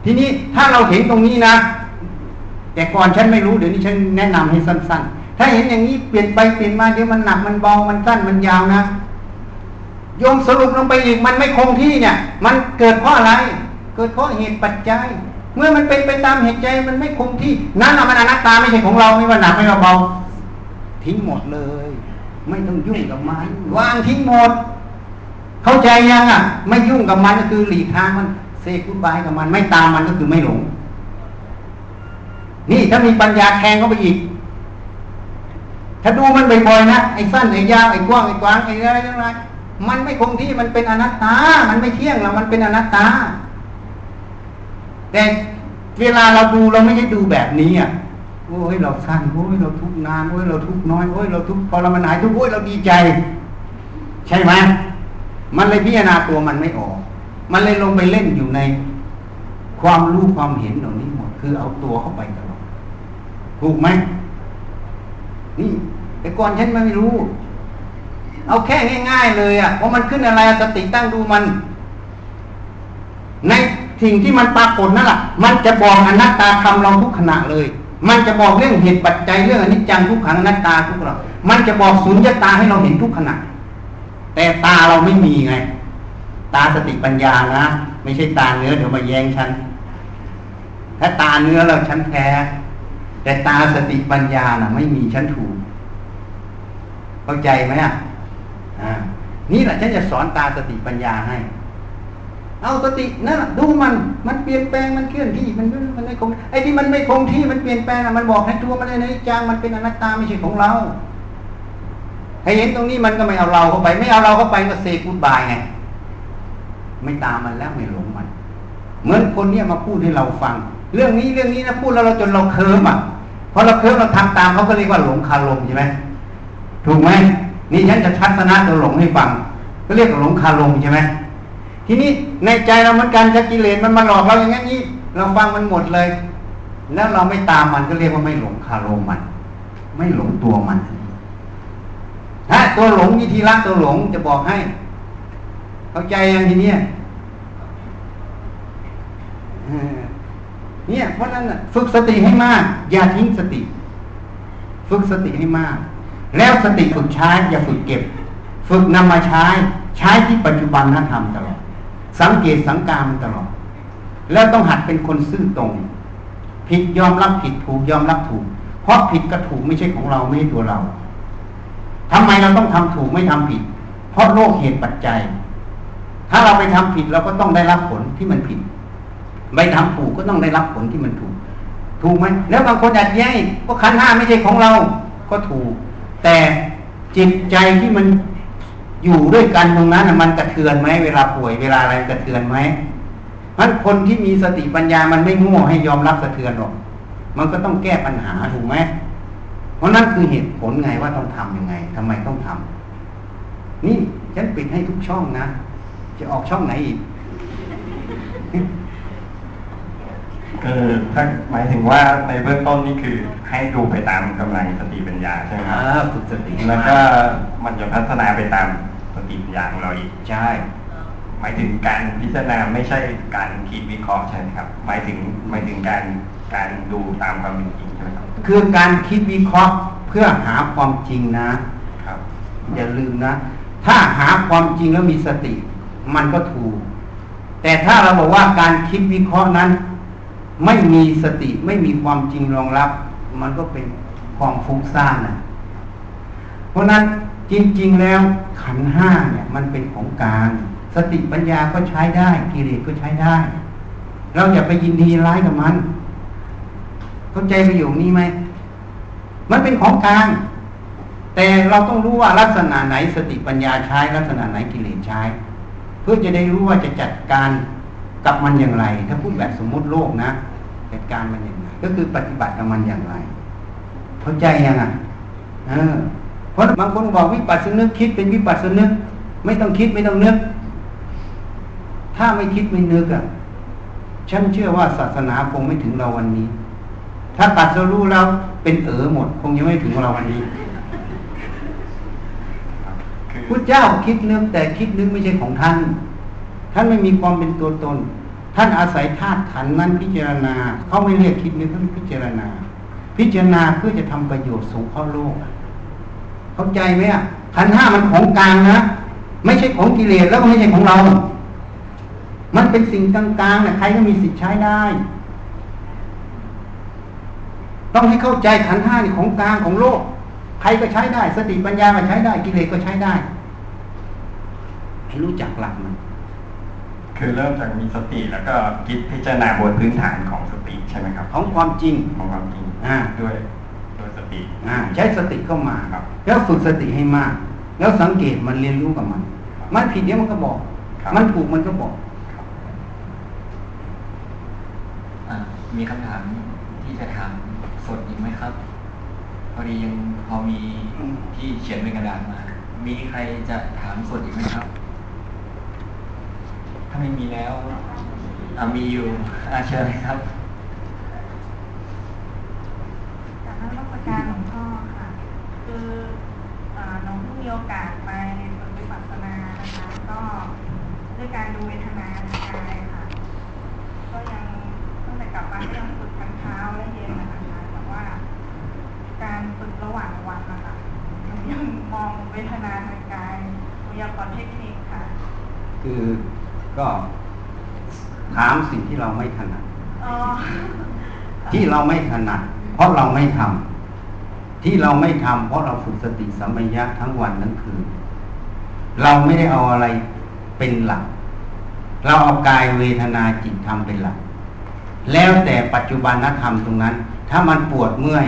ทีนี้ถ้าเราเห็นตรงนี้นะ แต่ก่อนฉันไม่รู้เดี๋ยวนี้ฉันแนะนำให้สั้น ๆ ถ้าเห็นอย่างนี้เปลี่ยนไปเปลี่ยนมาเดี๋ยวมันหนักมันเบามันสั้นมันยาวนะโยมสรุปลงไปอีกมันไม่คงที่เนี่ย มันเกิดเพราะอะไร เกิดเพราะเหตุปัจจัย เมื่อมันเป็นไปตามเหตุใจมันไม่คงที่ นั่นน่ะมันอนัตตาไม่ใช่ของเราไม่ว่าหนักไม่ว่าเบา ทิ้งหมดเลย ไม่ต้องยุ่งกับมันวางทิ้งหมด เข้าใจยังอะ ไม่ยุ่งกับมันก็คือหลีกทางมันเซกุบายกับมันไม่ตามมันก็คือไม่หลง นี่ถ้ามีปัญญาแทงเข้าไปอีก ถ้าดูมันบ่อยๆนะไอ้สั้นไอ้ยาวไอ้กว้างไอ้กว้างไอ้อะไรอะไรมันไม่คงที่มันเป็นอนัตตา มันไม่เที่ยงแล้วมันเป็นอนัตตา แต่เวลาเราดูเราไม่ใช่ดูแบบนี้อะ โอ้ยเราสั้นโอ้ยเราทุกนานโอ้ยเราทุกน้อยโอ้ยเราทุกพอเรามันหายทุกข์โอ้ยเราดีใจ ใช่ไหมมันเลยพิจารณาตัวมันไม่ออก มันเลยลงไปเล่นอยู่ในความรู้ความเห็นเหล่านี้หมด คือเอาตัวเข้าไปตลอดถูกไหมนี่แต่ก่อนฉันไม่รู้ เอาแค่ง่าย ๆ เลยอะว่ามันขึ้นอะไรสติตั้งดูมัน ในสิ่งที่มันปรากฏนั่นแหละมันจะบอกอนัตตาทำเราทุกขณะเลย มันจะบอกเรื่องเหตุปัจจัยเรื่องอนิจจังทุกขังนัตตาทุกเรามันจะบอกสุญญตาให้เราเห็นทุกขณะ แต่ตาเราไม่มีไง ตาสติปัญญานะไม่ใช่ตาเนื้อเดี๋ยวมาแย่งฉัน ถ้าตาเนื้อเราฉันแพ้แต่ตาสติปัญญาน่ะ ไม่มีฉันถูก เข้าใจไหมอะนี่แหละฉันจะสอนตาสติปัญญาให้ เอาสตินะดูมันมันเปลี่ยนแปลงมันเคลื่อนที่มันมันไม่คงไอ้ที่มันไม่คงที่มันเปลี่ยนแปลงมันบอกให้ตัวมันในจางมันเป็นอนัตตาไม่ใช่ของเราให้เห็นตรงนี้มันก็ไม่เอาเราเข้าไป ไม่เอาเราเข้าไปก็เซกูดบายไงไม่ตามมันแล้วไม่หลงมัน เหมือนคนเนี้ยมาพูดให้เราฟัง เรื่องนี้เรื่องนี้นะพูดแล้วเราจนเราเคิมอะพอเราเคิมเราทำตามเขาก็เรียกว่าหลงคารมใช่ไหมถูกไหมนี่ฉันจะทัศนะตัวหลงให้ฟัง ก็เรียกว่าหลงคารมใช่ไหม ทีนี้ในใจเราเหมันการจะกิเลสมันมาหลอกเราอย่างนี้เราฟังมันหมดเลย แล้วเราไม่ตามมันก็เรียกว่าไม่หลงคารมมัน ไม่หลงตัวมันถ้าตัวหลงวิธีละตัวหลงจะบอกให้ เข้าใจย่างทีเนี้ยเนี่ยเพราะนั้นฝึกสติให้มาก อย่าทิ้งสติ ฝึกสติให้มาก แล้วสติฝึกใช้อย่าฝึกเก็บ ฝึกนำมาใช้ ใช้ที่ปัจจุบันนธรรมตลอด สังเกตสังการมันตลอด แล้วต้องหัดเป็นคนซื่อตรง ผิดยอมรับผิดถูกยอมรับถูก เพราะผิดกับถูกไม่ใช่ของเราไม่ใช่ตัวเราทำไมเราต้องทำถูกไม่ทำผิด เพราะโลกเหตุปัจจัย ถ้าเราไปทำผิดเราก็ต้องได้รับผลที่มันผิดไม่ทำถูกก็ต้องได้รับผลที่มันถูก ถูกไหมแล้วบางคนอาจแย้งว่าขันห้าไม่ใช่ของเรา ก็ถูก แต่จิตใจที่มัน อยู่ด้วยกันตรงนั้นน่ะมันกระเทือนไหมเวลาป่วยเวลาอะไรกระเทือนไหมมันคนที่มีสติปัญญามันไม่โง่ให้ยอมรับสะเทือนหรอก มันก็ต้องแก้ปัญหาถูกไหมเพราะนั่นคือเหตุผลไงว่าต้องทํำยังไงทำไมต้องทำนี่ฉันปิดให้ทุกช่องนะ จะออกช่องไหนอีกคือถ้าหมายถึงว่าในเบื้องต้นนี่คือให้ดูไปตามกำลังสติปัญญาใช่ไหมคอ่ารับฝึกสติแล้วก็มันจะพัฒนาไปตาม สติปัญญาของเราอีกใช่หมายถึงการพิจารณาไม่ใช่การคิดวิเคราะห์ใช่ไหมครับ หมายถึงหมายถึงการการดูตามความเป็นจริงใช่ไหมครับคือการคิดวิเคราะห์เพื่อหาความจริงนะครับ อย่าลืมนะ ถ้าหาความจริงแล้วมีสติ มันก็ถูก แต่ถ้าเราบอกว่าการคิดวิเคราะห์นั้น ไม่มีสติไม่มีความจริงรองรับ มันก็เป็นความฟุ้งซ่านนะเพราะนั้น จริงๆแล้วขันห้าเนี่ยมันเป็นของกลารสติปัญญาก็ใช้ได้กิเลสก็ใช้ได้ เราอย่าไปยินดีร้ายกับมัน เข้าใจประโยคนี้ไหมมันเป็นของกลาง แต่เราต้องรู้ว่าลักษณะไหนสติปัญญาใช้ลักษณะไหนกิเลสใช้ เพื่อจะได้รู้ว่าจะจัดการกับมันอย่างไร ถ้าพูดแบบสมมุติโลกนะจัดการมันอย่างไรก็คือปฏิบัติกับมันอย่างไร เข้าใจยังอะเออ เพราะบางคนบอกวิปัสสนึกคิดเป็นวิปัสสนึกไม่ต้องคิดไม่ต้องนึก ถ้าไม่คิดไม่นึกอะฉันเชื่อว่าศาสนาคงไม่ถึงเราวันนี้ ถ้าตัดสรู้แล้วเป็นเอ๋อหมด คงยังไม่ถึงเราวันนี้พุทธเจ้าคิดนึกแต่คิดนึกไม่ใช่ของท่าน ท่านไม่มีความเป็นตัวตน ท่านอาศัยธาตุขันนั้นพิจารณา เขาไม่เรียกคิดนึกเขาเรียกพิจารณา พิจารณาเพื่อจะทำประโยชน์สูงเข้าโลก เข้าใจไหมอะขันธ์ห้ามันของกลางนะไม่ใช่ของกิเลสแล้วก็ไม่ใช่ของเรา มันเป็นสิ่งกลางๆนะใครก็มีสิทธิ์ใช้ได้ ต้องให้เข้าใจขันธ์ห้านี่ของกลางของโลก ใครก็ใช้ได้ สติปัญญาก็ใช้ได้ กิเลสก็ใช้ได้ให้รู้จักหลักมันคือเริ่มจากมีสติแล้วก็คิดพิจารณาบนพื้นฐานของสติใช่ไหมครับ ของความจริงของความจริงอ่าด้วยด้วยส ติอ่าใช้สติเข้ามาครับ แล้วฝึกสติให้มาก แล้วสังเกตมันเรียนรู้กับมัน มันผิดเดี๋ยวมันก็บอกครับมันถูกมันก็บอกอ่ามีคำถามที่จะถามสดอีกไหมครับ พอดียังพอมีที่เขียนเป็นกระดาษมา มีใครจะถามสดอีกไหมครับ ถ้าไม่มีแล้วอ่ามีอยู่อาเชิญเลยครับ จาก นั้นรับประการหลวงพ่อค่ะ คือเอ่อน้องเพิ่งมีโอกาสไปฝึกวิปัสสนานะคะ ก็ด้วยการดูเวทนาทางกายค่ะ ก็ยังตั้งแต่กลับมาก็ยังฝึกทั้งเช้าและเย็นนะคะแต่ว่า การฝึกระหว่างวันนะคะหนูยังมองเวทนาทางกายหนูอยากขอเทคนิคค่ะ คือก็ถามสิ่งที่เราไม่ถนัดอ๋อที่เราไม่ถนัด เพราะเราไม่ทำที่เราไม่ทำเพราะเราฝึกสติสัมปชัญญะทั้งวันทั้งคืน เราไม่ได้เอาอะไรเป็นหลัก เราเอากายเวทนาจิตธรรมเป็นหลัก แล้วแต่ปัจจุบันธรรมตรงนั้น ถ้ามันปวดเมื่อย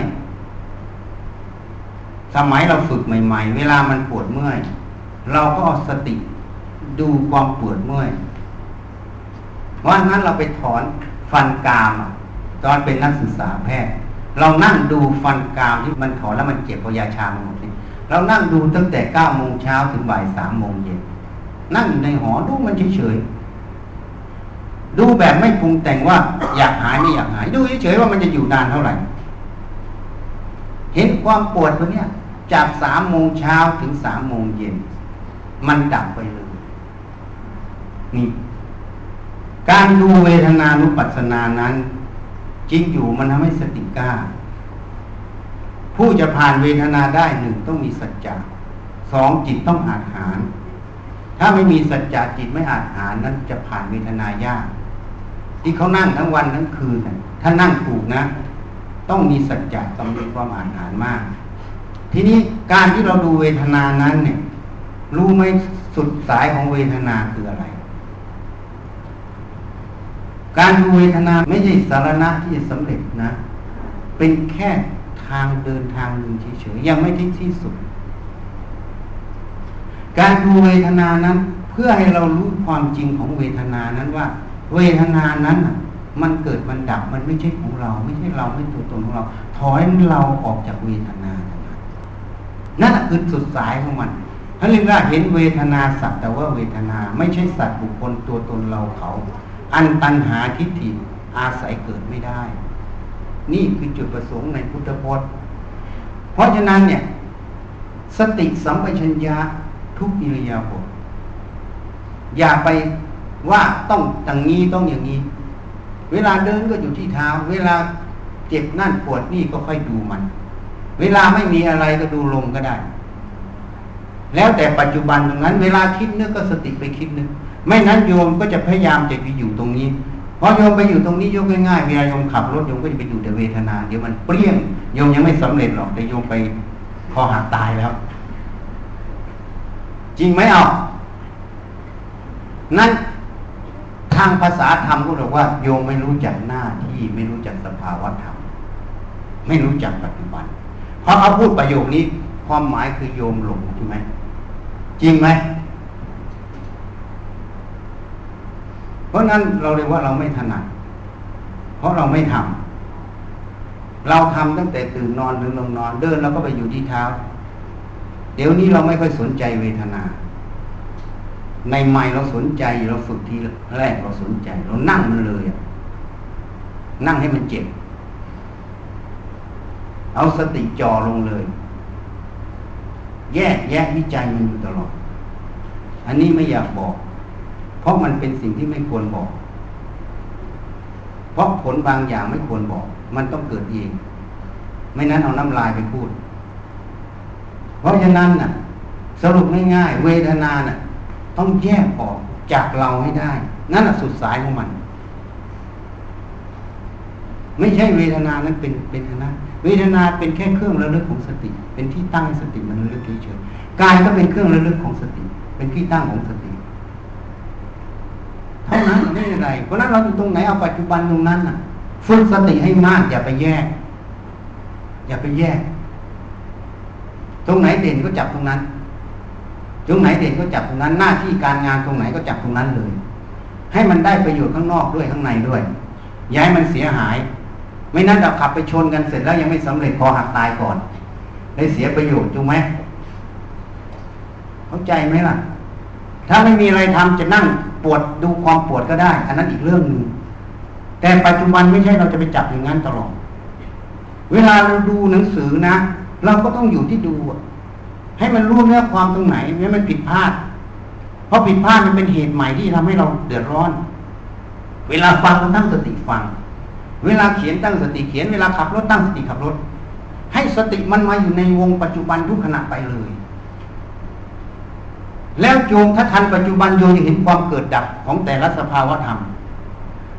สมัยเราฝึกใหม่ ๆ เวลามันปวดเมื่อย เราก็เอาสติดูความปวดเมื่อยวันนั้นเราไปถอนฟันกรามตอนเป็นนักศึกษาแพทย์ เรานั่งดูฟันกรามที่มันถอนแล้วมันเจ็บพยาชามันหมดนี่เรานั่งดูตั้งแต่เก้าโมงเช้าถึงบ่ายสามโมงเย็นนั่งอยู่ในหอดูมันเฉยๆดูแบบไม่ปรุงแต่งว่า อยากหายไม่อยากหาย ดูเฉยๆว่ามันจะอยู่นานเท่าไหร่ เห็นความปวดตัวเนี้ยจากสามโมงเช้าถึงสามโมงเย็น มันดับไปเลยนี่การดูเวทนานุปัสสนานั้น จริงอยู่มันทำให้สติกล้า ผู้จะผ่านเวทนาได้หนึ่งต้องมีสัจจะสองจิตต้องอาจหารถ้าไม่มีสัจจะจิตไม่อาจหารนั้นจะผ่านเวทนายาก ที่เขานั่งทั้งวันทั้งคืนถ้านั่งถูกนะ ต้องมีสัจจะต้องมีความอาจหารมาก ทีนี้การที่เราดูเวทนานั้นเนี่ย รู้ไหมสุดสายของเวทนาคืออะไร การดูเวทนาไม่ใช่สารณะที่จะสำเร็จนะ เป็นแค่ทางเดินทางหนึ่งเฉยๆยังไม่ที่ที่สุด การดูเวทนานั้น เพื่อให้เรารู้ความจริงของเวทนานั้นว่า เวทนานั้นมันเกิดมันดับมันไม่ใช่ของเรา ไม่ใช่เราไม่ตัวตนของเรา ถอยเราออกจากเวทนานั้นนั่นคือสุดสายของมันท่านเรียกว่าเห็นเวทนาสัตว์แต่ว่าเวทนา ไม่ใช่สัตว์บุคคลตัวตนเราเขา อันตันหาทิฏฐิอาศัยเกิดไม่ได้ นี่คือจุดประสงค์ในพุทธพจน์ เพราะฉะนั้นเนี่ย สติสัมปชัญญะทุกอิริยาบถอย่าไปว่าต้องอย่างนี้ต้องอย่างนี้ เวลาเดินก็อยู่ที่เท้า เวลาเจ็บนั่นปวดนี่ก็ค่อยดูมัน เวลาไม่มีอะไรก็ดูลมก็ได้ แล้วแต่ปัจจุบันตรงนั้น เวลาคิดนึกก็สติไปคิดนึก ไม่นั้นโยมก็จะพยายามจะไปอยู่ตรงนี้พอโยมไปอยู่ตรงนี้ยกง่ายๆเวลาโยมขับรถโยมก็จะไปอยู่แต่เวทนา เดี๋ยวมันเปรี้ยงโยมยังไม่สำเร็จหรอกแต่โยมไปคอหักตายแล้ว จริงไหมเอานั่นทางภาษาธรรมก็บอกว่า โยมไม่รู้จักหน้าที่ไม่รู้จักสภาวะธรรมไม่รู้จักปัจจุบันเพราะเขาพูดประโยคนี้ ความหมายคือโยมหลงใช่ไหมจริงไหม เพราะนั้นเราเรียว่าเราไม่ถนัด เพราะเราไม่ทำเราทำตั้งแต่ตื่นนอนถึงลงนอน เดินเราก็ไปอยู่ที่เท้า เดี๋ยวนี้เราไม่ค่อยสนใจเวทนา ในใหม่เราสนใจเราฝึกทีแรกเราสนใจ เรานั่งมันเลยนั่งให้มันเจ็บ เอาสติจ่อลงเลย แยกแยะวิจัยมันอยู่ตลอด อันนี้ไม่อยากบอก ราะมันเป็นสิ่งที่ไม่ควรบอก เพราะผลบางอย่างไม่ควรบอก มันต้องเกิดเอง ไม่นั้นเอาน้ำลายไปพูด เพราะฉะนั้นน่ะ สรุปง่ายๆเวทนาน่ะ ต้องแยกออกจากเราให้ได้ นั่นแหะสุดสายของมัน ไม่ใช่เวทนานั้นเป็นเป็นนะเวทนาเป็นแค่เครื่องระลึกของสติ เป็นที่ตั้งสติมันระลึกเฉยกายก็เป็นเครื่องระลึกของสติ เป็นที่ตั้งของสติ เท่านั้นไม่อะไร เพราะนั้นเราอยู่ตรงไหนเอาปัจจุบันตรงนั้นน่ะฝึกสติให้มากอย่าไปแยก อย่าไปแยก ตรงไหนเด่นก็จับตรงนั้น ตรงไหนเด่นก็จับตรงนั้น หน้าที่การงานตรงไหนก็จับตรงนั้นเลย ให้มันได้ประโยชน์ข้างนอกด้วยข้างในด้วยย้ายมันเสียหาย ไม่นั้นเราขับไปชนกันเสร็จแล้วยังไม่สำเร็จพอหักตายก่อนได้เสียประโยชน์ถูกไหมเข้าใจไหมล่ะ ถ้าไม่มีอะไรทำจะนั่งปวดดูความปวดก็ได้ อันนั้นอีกเรื่องหนึ่งแต่ปัจจุบันไม่ใช่เราจะไปจับอย่างนั้นตลอด เวลาเราดูหนังสือนะ เราก็ต้องอยู่ที่ดู ให้มันรู้เนื้อความตรงไหนไม่ให้มันผิดพลาด เพราะผิดพลาดมันเป็นเหตุใหม่ที่ทำให้เราเดือดร้อน เวลาฟังก็ตั้งสติฟัง เวลาเขียนตั้งสติเขียน เวลาขับรถตั้งสติขับรถ ให้สติมันมาอยู่ในวงปัจจุบันทุกขณะไปเลย แล้วโยมถ้าทันปัจจุบันโยมจะเห็นความเกิดดับของแต่ละสภาวธรรม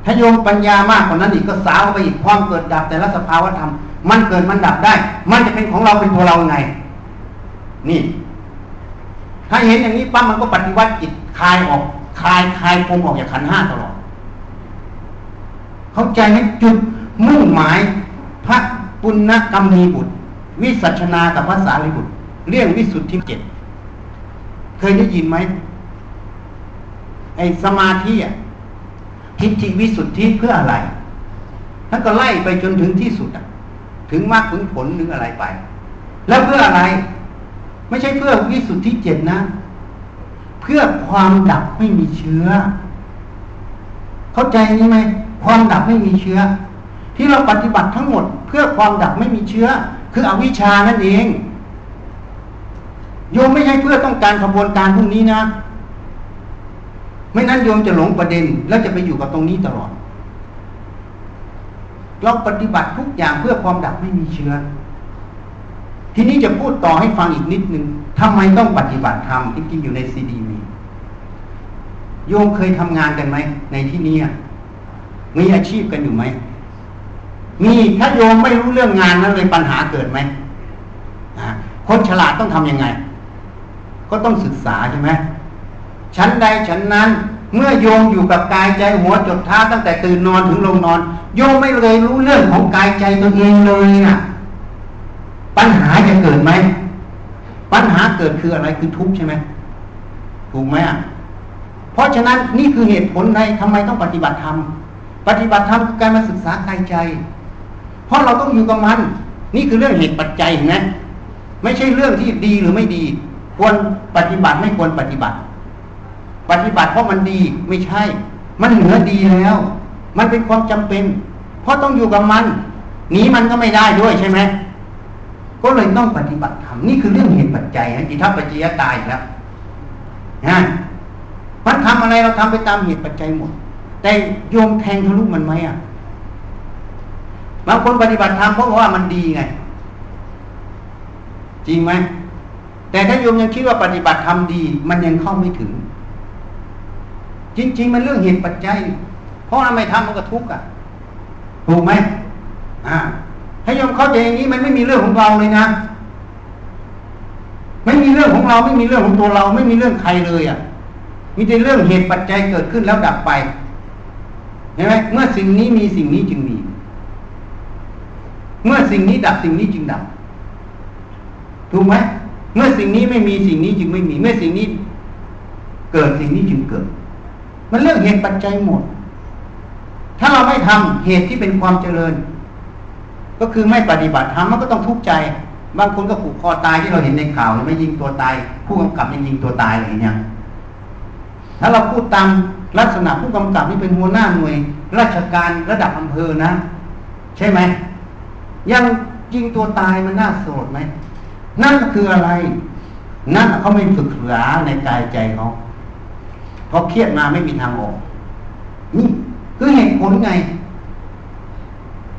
ถ้าโยมปัญญามากกว่านั้นอีกก็สาวไปอีกความเกิดดับแต่ละสภาวธรรม มันเกิดมันดับได้ มันจะเป็นของเราเป็นตัวเราไง นี่ ถ้าเห็นอย่างนี้ปั๊มมันก็ปฏิวัติจิตคลายออกคลายคลายปมออกจากขันห้าตลอด เข้าใจไหมจุดมุ่งหมายพระปุณณกรรมีบุตร วิสัชนากับพระสารีบุตร เรื่องวิสุทธิเจ็ด เคยได้ยินไหมไอ้สมาธิอะทิฏฐิวิสุทธิเพื่ออะไรท่านก็ไล่ไปจนถึงที่สุดอะถึงมรรคถึงผลถึงอะไรไป แล้วเพื่ออะไร ไม่ใช่เพื่อวิสุทธิเจ็ดนะ เพื่อความดับไม่มีเชื้อ เข้าใจนี้ไหมความดับไม่มีเชื้อ ที่เราปฏิบัติทั้งหมด เพื่อความดับไม่มีเชื้อ คืออวิชานั่นเอง โยมไม่ใช่เพื่อต้องการขบวนการพวกนี้นะ ไม่นั้นโยมจะหลงประเด็นแล้วจะไปอยู่กับตรงนี้ตลอด เราปฏิบัติทุกอย่างเพื่อความดับไม่มีเชื้อ ทีนี้จะพูดต่อให้ฟังอีกนิดนึงทำไมต้องปฏิบัติธรรมที่กินอยู่ในซีดีมีโยมเคยทำงานกันไหมในที่นี้มีอาชีพกันอยู่ไหมมีถ้าโยมไม่รู้เรื่องงานนั้นเลยปัญหาเกิดไหมคนฉลาดต้องทํำยังไง ก็ต้องศึกษาใช่ไหมชั้นใดชั้นนั้น เมื่อโยมอยู่กับกายใจหัวจดท้าตั้งแต่ตื่นนอนถึงลงนอน โยมไม่เลยรู้เรื่องของกายใจตัวเองเลยนะ่ะ ปัญหาจะเกิดไหมปัญหาเกิดคืออะไรคือทุกข์ใช่ไหมถูกไหมอะเพราะฉะนั้นนี่คือเหตุผลในทำไมต้องปฏิบัติธรรมปฏิบัติธรรมคือการมาศึกษากายใจ เพราะเราต้องอยู่กับมัน นี่คือเรื่องเหตุปัจจัยนะไม่ใช่เรื่องที่ดีหรือไม่ดี ควรปฏิบัติไม่ควรปฏิบัติ ปฏิบัติเพราะมันดีไม่ใช่ มันเหนือดีแล้ว มันเป็นความจำเป็น เพราะต้องอยู่กับมันหนีมันก็ไม่ได้ด้วยใช่ไหมก็เลยต้องปฏิบัติธรรมนี่คือเรื่องเหตุปัจจัยนะอิทัปปัจจยตายแล้วนะมันทำอะไรเราทำไปตามเหตุปัจจัยหมด แต่โยมแทงทะลุมันไหมอะบางคนปฏิบัติธรรมเพราะว่ามันดีไง จริงไหม แต่ถ้าโยมยังคิดว่าปฏิบัติธรรมดี มันยังเข้าไม่ถึง จริง ๆ มันเรื่องเหตุปัจจัย เพราะทำไมทำมันก็ทุกข์อะถูกไหมอ่าให้โยมเข้าใจอย่างนี้มันไม่มีเรื่องของเราเลยนะไม่มีเรื่องของเราไม่มีเรื่องของตัวเรา ไม่มีเรื่องใครเลยอะ มีแต่เรื่องเหตุปัจจัยเกิดขึ้นแล้วดับไปเห็นไหมเมื่อสิ่งนี้มีสิ่งนี้จึงมี เมื่อสิ่งนี้ดับสิ่งนี้จึงดับถูกไหม เมื่อสิ่งนี้ไม่มีสิ่งนี้จึงไม่มี เมื่อสิ่งนี้ เกิดสิ่งนี้จึงเกิด มันเรื่องเหตุปัจจัยหมด ถ้าเราไม่ทำเหตุที่เป็นความเจริญ ก็คือไม่ปฏิบัติธรรมมันก็ต้องทุกข์ใจ บางคนก็ผูกคอตายที่เราเห็นในข่าวไม่ยิงตัวตาย ผู้กำกับยังยิงตัวตายอะไรอย่างเงี้ยถ้าเราพูดตามลักษณะผู้กำกับนี่เป็นหัวหน้าหน่วย ราชการระดับอำเภอนะ ใช่ไหมยังยิงตัวตายมันน่าโสดไหม นั่นคืออะไร นั่นเขาไม่ฝึกษาในกายใจเขาเพราะเครียดมาไม่มีทางออก นี่คือเหตุผลไง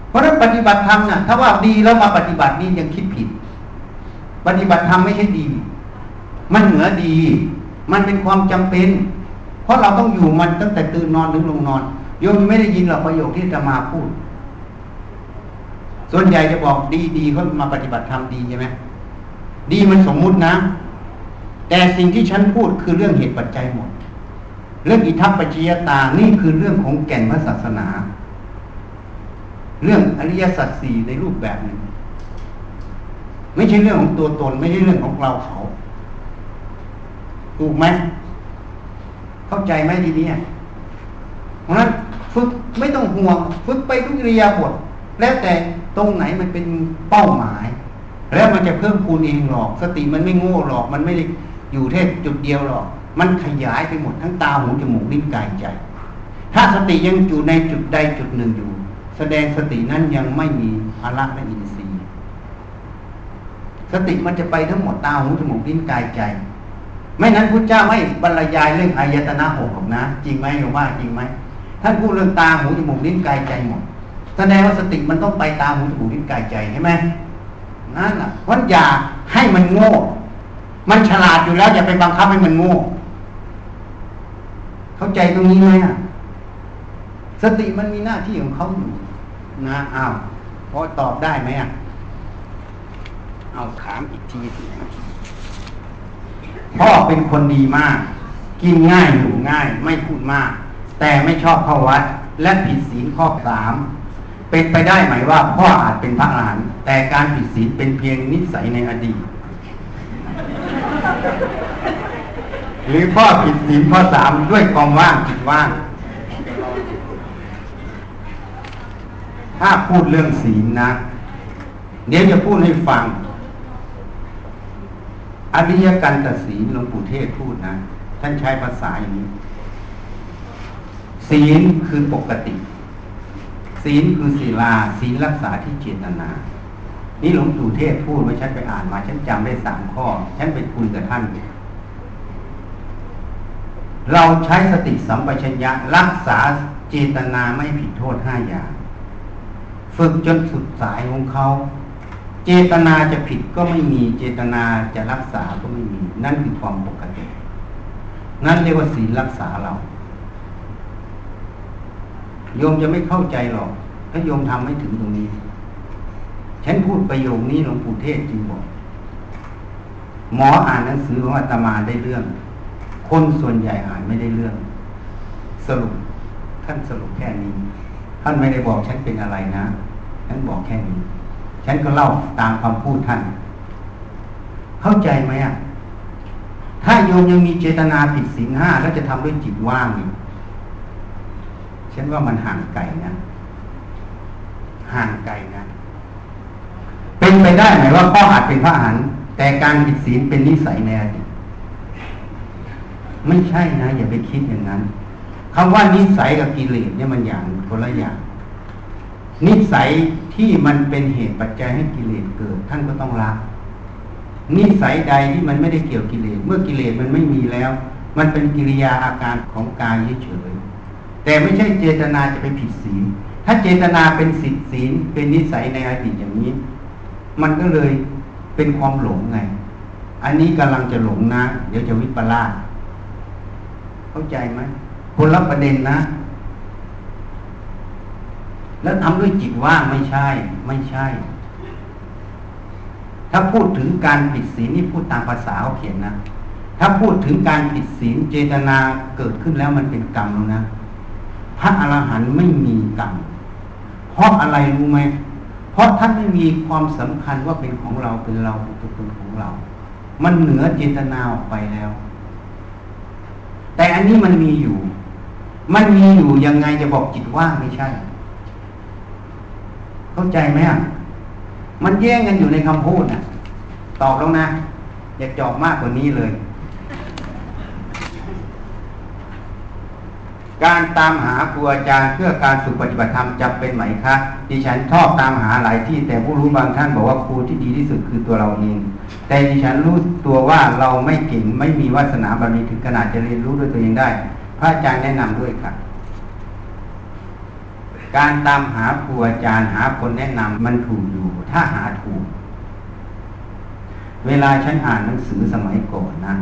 เพราะนั้นปฏิบัติธรรมนะ่ะ ถ้าว่าดีแล้วมาปฏิบัตินี่ยังคิดผิด ปฏิบัติธรรมไม่ใช่ดี มันเหนือดี มันเป็นความจำเป็น เพราะเราต้องอยู่มันตั้งแต่ตื่นนอนถึงลงนอนโยมไม่ได้ยินหรอกประโยคที่จะมาพูด ส่วนใหญ่จะบอกดีดีเขามาปฏิบัติธรรมดีใช่ไหม ดีมันสมมุตินะ แต่สิ่งที่ฉันพูดคือเรื่องเหตุปัจจัยหมด เรื่องอิทัปปัจจยตานี่คือเรื่องของแก่นพระศาสนา เรื่องอริยสัจสี่ในรูปแบบหนึ่งไม่ใช่เรื่องของตัวตน ไม่ใช่เรื่องของเราเขา ถูกไหมเข้าใจไหมทีนี้เพราะนั้นฝึกไม่ต้องห่วง ฝึกไปทุกอิริยาบถแล้วแต่ตรงไหนมันเป็นเป้าหมาย แล้วมันจะเพิ่มคูณเองหรอก สติมันไม่โง่หรอก มันไม่ได้อยู่แค่จุดเดียวหรอก มันขยายไปหมดทั้งตาหูจมูกลิ้นกายใจ ถ้าสติยังอยู่ในจุดใดจุดหนึ่งอยู่ แสดงสตินั้นยังไม่มีพละและอินทรีย์ สติมันจะไปทั้งหมดตาหูจมูกลิ้นกายใจ ไม่นั้นพุทธเจ้าไม่บรรยายเรื่องอายตนะหกหรอกนะ จริงไหมหรือว่าจริงไหมท่านพูดเรื่องตาหูจมูกลิ้นกายใจหมด แสดงว่าสติมันต้องไปตาหูจมูกลิ้นกายใจใช่ไหม นั่นแหละวันอย่าให้มันโง่ มันฉลาดอยู่แล้ว อย่าไปบังคับให้มันโง่ เข้าใจตรงนี้ไหมอะ สติมันมีหน้าที่ของเขาอยู่ นะอ้าวพอตอบได้ไหมอะ เอาถามอีกทีสิพ่อเป็นคนดีมาก กินง่ายอยู่ง่าย ไม่พูดมาก แต่ไม่ชอบเข้าวัด และผิดศีลข้อสาม เป็นไปได้ไหมว่าพ่ออาจเป็นพระอรหันต์แต่การผิดศีลเป็นเพียงนิสัยในอดีต หรือพ่อผิดศีลข้อสามด้วยความว่างจิตว่าง ถ้าพูดเรื่องศีลนะ เดี๋ยวจะพูดให้ฟัง อริยกันตศีลหลวงปู่เทศพูดนะ ท่านใช้ภาษาอย่างนี้ ศีลคือปกติ ศีลคือศีลาศีลรักษาที่เจตนา นี่หลวงปู่เทศพูดไว้ฉันไปอ่านมา ฉันจำได้สามข้อ ฉันไปคุยกับท่าน เราใช้สติสัมปชัญญะรักษาเจตนาไม่ผิดโทษห้าอย่าง ฝึกจนสุดสายของเขา เจตนาจะผิดก็ไม่มีเจตนาจะรักษาก็ไม่มี นั่นคือความปกตินั่นเรียกว่าศีลรักษาเรา โยมจะไม่เข้าใจหรอกถ้าโยมทำไม่ถึงตรงนี้ ฉันพูดประโยคนี้หลวงปู่เทศจริงบอกหมออ่านหนังสือของอาตมาได้เรื่อง คนส่วนใหญ่อ่านไม่ได้เรื่อง สรุปท่านสรุปแค่นี้ ท่านไม่ได้บอกฉันเป็นอะไรนะฉันบอกแค่นี้ ฉันก็เล่าตามคำพูดท่าน เข้าใจไหมอะถ้าโยมยังมีเจตนาผิดศีลห้าแล้วจะทำด้วยจิตว่างนี่ ฉันว่ามันห่างไกลนะห่างไกลนะเป็นไปได้ไหมว่าพ่ออาจเป็นพระอรหันต์แต่การผิดศีลเป็นนิสัยในอดีตไม่ใช่นะ อย่าไปคิดอย่างนั้นคำว่านิสัยกับกิเลสเนี่ยมันอย่างคนละอย่าง นิสัยที่มันเป็นเหตุปัจจัยให้กิเลสเกิด ท่านก็ต้องละนิสัยใดที่มันไม่ได้เกี่ยวกิเลสเมื่อกิเลสมันไม่มีแล้ว มันเป็นกิริยาอาการของกายเฉย แต่ไม่ใช่เจตนาจะไปผิดศีล ถ้าเจตนาเป็นสิทธิศีลเป็นนิสัยในอดีตอย่างนี้ มันก็เลยเป็นความหลงไง อันนี้กำลังจะหลงนะ เดี๋ยวจะวิปลาสเข้าใจไหมคนรับประเด็นนะ แล้วทำด้วยจิตว่างไม่ใช่ ไม่ใช่ ถ้าพูดถึงการผิดศีลนี่พูดตามภาษาเขาเขียนนะถ้าพูดถึงการผิดศีลเจตนาเกิดขึ้นแล้วมันเป็นกรรมแล้วนะ พระอรหันต์ไม่มีกรรมเพราะอะไรรู้ไหมเพราะท่านไม่มีความสำคัญว่าเป็นของเราเป็นเราเป็นตัวตนของเรา มันเหนือเจตนาออกไปแล้ว แต่อันนี้มันมีอยู่ มันมีอยู่ยังไงจะบอกจิตว่างไม่ใช่ เข้าใจไหมอะมันแย่งกันอยู่ในคำพูดนะตอบแล้วนะ อย่าจอบมากกว่านี้เลย การตามหาครูอาจารย์เพื่อการฝึกปฏิบัติธรรมจำเป็นไหมคะดิฉันชอบตามหาหลายที่ แต่ผู้รู้บางท่านบอกว่าครูที่ดีที่สุดคือตัวเราเอง แต่ดิฉันรู้ตัวว่าเราไม่เก่งไม่มีวาสนาบารมีถึงขนาดจะเรียนรู้ด้วยตัวเองได้ พระอาจารย์แนะนำด้วยค่ะ การตามหาครูอาจารย์หาคนแนะนำมันถูกอยู่ ถ้าหาถูก เวลาฉันอ่านหนังสือสมัยก่อนนะ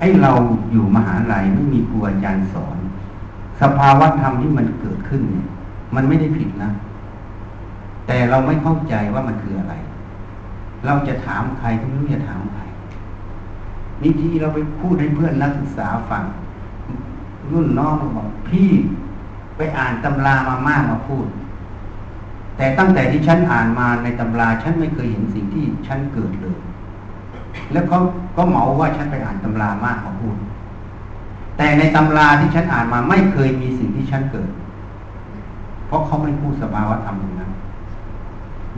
ไอ้เราอยู่มหาลัยไม่มีครูอาจารย์สอน สภาวะธรรมที่มันเกิดขึ้นเนี่ย มันไม่ได้ผิดนะ แต่เราไม่เข้าใจว่ามันคืออะไร เราจะถามใครก็ไม่รู้จะถามใครนี่ที่เราไปพูดให้เพื่อนนักศึกษาฟังรุ่นน้องบอกพี่ไปอ่านตำรามามากมาพูด แต่ตั้งแต่ที่ฉันอ่านมาในตำราฉันไม่เคยเห็นสิ่งที่ฉันเกิดเลย แล้วเขาก็เหมาว่าฉันไปอ่านตำรามากมาพูด แต่ในตำราที่ฉันอ่านมาไม่เคยมีสิ่งที่ฉันเกิด เพราะเขาไม่พูดสภาวะธรรมตรงนั้น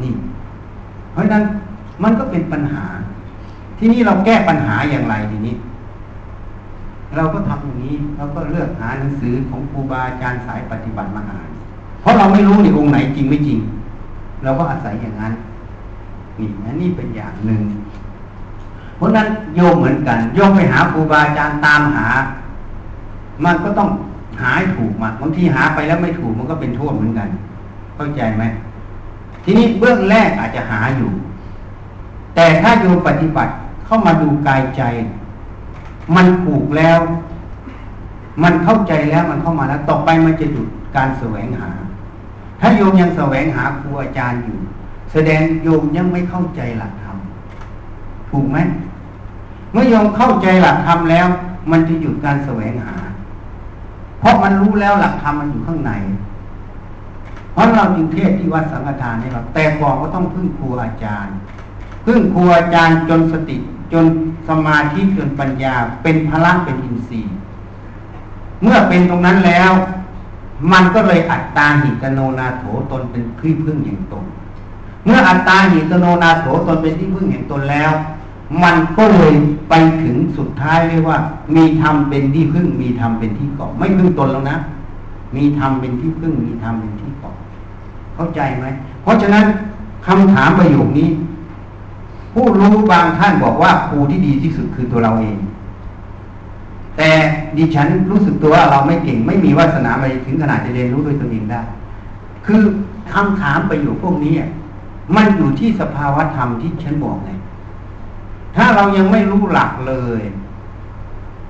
นี่ เพราะฉะนั้นมันก็เป็นปัญหา ที่นี่เราแก้ปัญหาอย่างไรทีนี้ เราก็ทำอย่างนี้เราก็เลือกหาหนังสือของครูบาอาจารย์สายปฏิบัติมาอ่าน เพราะเราไม่รู้ในองค์ไหนจริงไม่จริง เราก็อาศัยอย่างนั้นนี่อันนี้เป็นอย่างหนึ่ง เพราะนั้นโยมเหมือนกันโยมไปหาครูบาอาจารย์ตามหา มันก็ต้องหาถูกมาบางทีหาไปแล้วไม่ถูกมันก็เป็นโทษเหมือนกัน เข้าใจไหมทีนี้เบื้องแรกอาจจะหาอยู่ แต่ถ้าโยมปฏิบัติเข้ามาดูกายใจ มันถูกแล้ว มันเข้าใจแล้วมันเข้ามาแล้ว ต่อไปมันจะหยุดการแสวงหา ถ้าโยมยังแสวงหาครูอาจารย์อยู่ แสดงโยมยังไม่เข้าใจหลักธรรม ถูกไหมเมื่อโยมเข้าใจหลักธรรมแล้ว มันจะหยุดการแสวงหา เพราะมันรู้แล้วหลักธรรมมันอยู่ข้างใน เพราะเราจึงเทศที่วัดสังฆทานนี่เราแต่ก่อนก็ต้องพึ่งครูอาจารย์ พึ่งครูอาจารย์จนสติ จนสมาธิจนปัญญา เป็นพลังเป็นอินทรีย์ เมื่อเป็นตรงนั้นแล้ว มันก็เลยอัตตาหิตโนนาโถตนเป็นที่พึ่งแห่างตน เมื่ออัตตาหิตโนนาโถตนเป็นที่พึ่งแห่างตนแล้ว มันก็เลยไปถึงสุดท้ายเรียกว่า มีธรรมเป็นที่พึ่ง มีธรรมเป็นที่เกาะไม่พึ่งตนแล้วนะ มีธรรมเป็นที่พึ่ง มีธรรมเป็นที่เกาะเข้าใจไหมเพราะฉะนั้นคำถามประโยคนี้ ผู้รู้บางท่านบอกว่าครูที่ดีที่สุดคือตัวเราเอง แต่ดิฉันรู้สึกตัวว่าเราไม่เก่ง ไม่มีวาสนาไปถึงขนาดจะเรียนรู้ด้วยตนเองได้ คือคำถามประโยคพวกนี้มันอยู่ที่สภาวะธรรมที่ฉันบอกไง ถ้าเรายังไม่รู้หลักเลย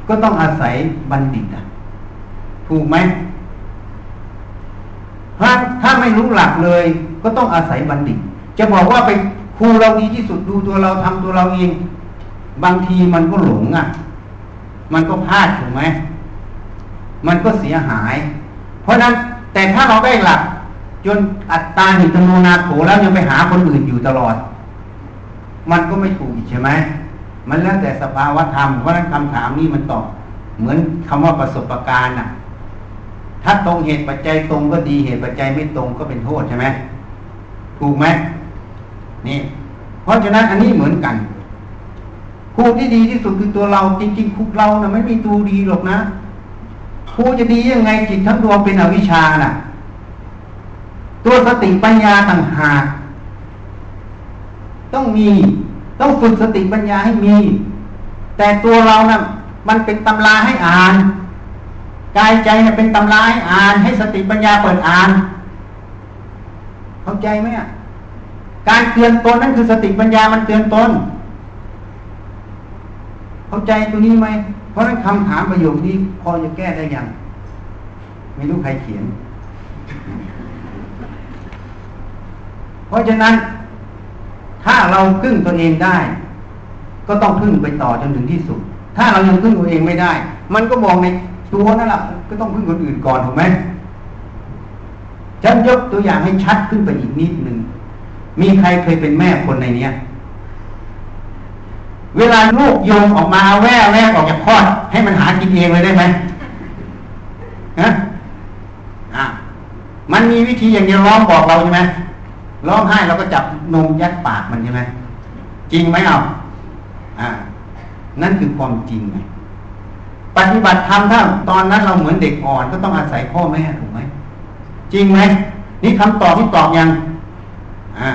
ก็ต้องอาศัยบัณฑิตอะถูกไหมถ้าถ้าไม่รู้หลักเลย ก็ต้องอาศัยบัณฑิต จะบอกว่าไปครูเราดีที่สุดดูตัวเราทำตัวเราเอง บางทีมันก็หลงอะ มันก็พลาดถูกไหมมันก็เสียหาย เพราะนั้นแต่ถ้าเราได้หลัก จนอัตตาหิตโนนาโถแล้วยังไปหาคนอื่นอยู่ตลอด มันก็ไม่ถูกอีกใช่ไหมมันแล้วแต่สภาวะธรรมเพราะนั้นคำถามนี้มันตอบเหมือนคำว่าประสบการณ์น่ะ ถ้าตรงเหตุปัจจัยตรงก็ดีเหตุปัจจัยไม่ตรงก็เป็นโทษใช่ไหมถูกไหมนี่ เพราะฉะนั้นอันนี้เหมือนกันครูที่ดีที่สุดคือตัวเราจริงๆครูเรานะ่ะไม่มีตัวดีหรอกนะครูจะดียังไงจิตทั้งดวงเป็นอวิชชาน่ะ ตัวสติปัญญาต่างหาก ต้องมี ต้องฝึกสติปัญญาให้มี แต่ตัวเรานะ่ะมันเป็นตำราให้อ่านกายใจเนี่ยเป็นตำราให้อ่าน ให้สติปัญญาเปิดอ่าน เข้าใจไหมอะการเตือนตนนั่นคือสติปัญญามันเตือนตนเข้าใจตัวนี้ไหมเพราะนั้นคำถามประโยคนี้พอจะแก้ได้ยังไม่รู้ใครเขียน เพราะฉะนั้น ถ้าเราพึ่งตัวเองได้ ก็ต้องพึ่งไปต่อจนถึงที่สุด ถ้าเรายังพึ่งตัวเองไม่ได้ มันก็มองในตัวนั่นแหละก็ต้องพึ่งคนอื่นก่อนถูกไหมฉันยกตัวอย่างให้ชัดขึ้นไปอีกนิดหนึ่งมีใครเคยเป็นแม่คนในเนี้ย เวลาลูกโยมออกมาแว่แว่ออกจากคลอด ให้มันหากินเองเลยได้ไหมฮะอะมันมีวิธีอย่างเดียวร้องบอกเราใช่ไหม ร้องไห้เราก็จับนมยัดปากมันใช่ไหมจริงไหมเอาอ่า นั่นคือความจริงไงปฏิบัติธรรมถ้าตอนนั้นเราเหมือนเด็กอ่อนก็ต้องอาศัยพ่อแม่ถูกไหมจริงไหมนี่คำตอบที่ตอบยัง อ่า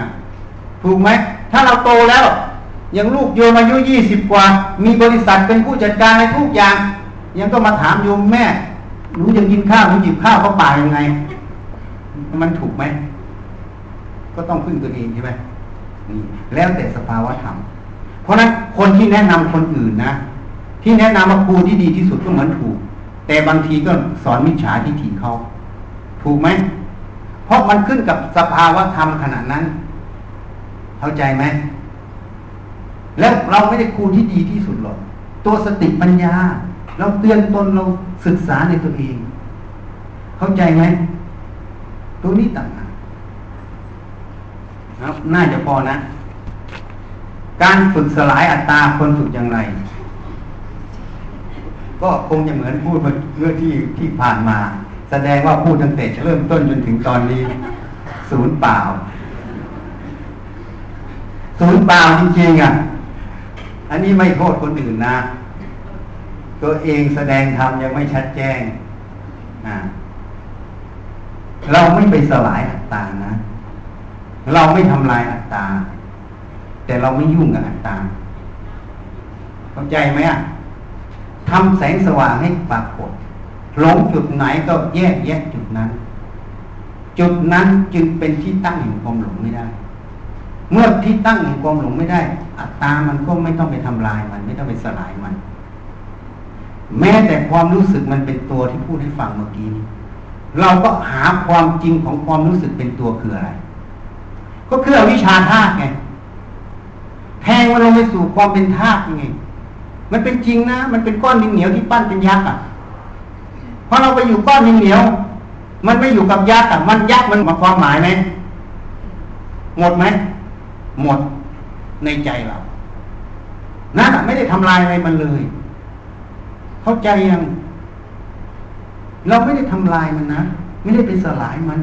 ถูกไหมถ้าเราโตแล้วอยังลูกโยมอายุยี่สิบกว่า มีบริษัทเป็นผู้จัดการในทุกอย่าง ยังก็มาถามโยมแม่หนูจะกินข้าวหนูจิบข้าวเขาป่ายังไง มันถูกไหม ก็ต้องพึ่งตัวเองใช่ไหมนี่แล้วแต่สภาวะธรรม เพราะนั้นคนที่แนะนำคนอื่นนะ ที่แนะนำว่าครูที่ดีที่สุดก็เหมือนถูก แต่บางทีก็สอนมิจฉาทิฏฐิเขาถูกไหมเพราะมันขึ้นกับสภาวะธรรมขณะนั้น เข้าใจไหมแล้วเราไม่ได้ครูที่ดีที่สุดหรอกตัวสติปัญญา เราเตือนตนเราศึกษาในตัวเอง เข้าใจไหมตัวนี้ต่างหาก น่าจะพอนะ การฝึกสลายอัตตาคนฝึกอย่างไร ก็คงจะเหมือนพูดเรื่องที่ที่ผ่านมา แสดงว่าพูดตั้งแต่เริ่มต้นจนถึงตอนนี้ ศูนย์เปล่า ศูนย์เปล่าจริงๆอะ อันนี้ไม่โทษคนอื่นนะ ตัวเองแสดงธรรมยังไม่ชัดแจ้งอ่าเราไม่ไปสลายอัตตานะ เราไม่ทำลายอัตตา แต่เราไม่ยุ่งกับอัตตาเข้าใจไหมอะทำแสงสว่างให้ปรากฏหลงจุดไหนก็แยกแยะจุดนั้น จุดนั้นจึงเป็นที่ตั้งแห่งความหลงไม่ได้ เมื่อที่ตั้งแห่งความหลงไม่ได้ อัตตามันก็ไม่ต้องไปทำลายมัน ไม่ต้องไปสลายมัน แม้แต่ความรู้สึกมันเป็นตัวที่พูดให้ฟังเมื่อกี้นี้เราก็หาความจริงของความรู้สึกเป็นตัวคืออะไร ก็คืออวิชชาธาตุไงแทงมันลงไปสู่ความเป็นธาตุยังไง มันเป็นจริงนะ มันเป็นก้อนดินเหนียวที่ปั้นเป็นยักษ์อะพอเราไปอยู่ก้อนดินเหนียว มันไม่อยู่กับยักษ์อะ มันยักษ์มันมาความหมายไหมหมดไหมหมดในใจเรานั่นไม่ได้ทำลายอะไรมันเลย เข้าใจยัง เราไม่ได้ทำลายมันนะ ไม่ได้ไปสลายมัน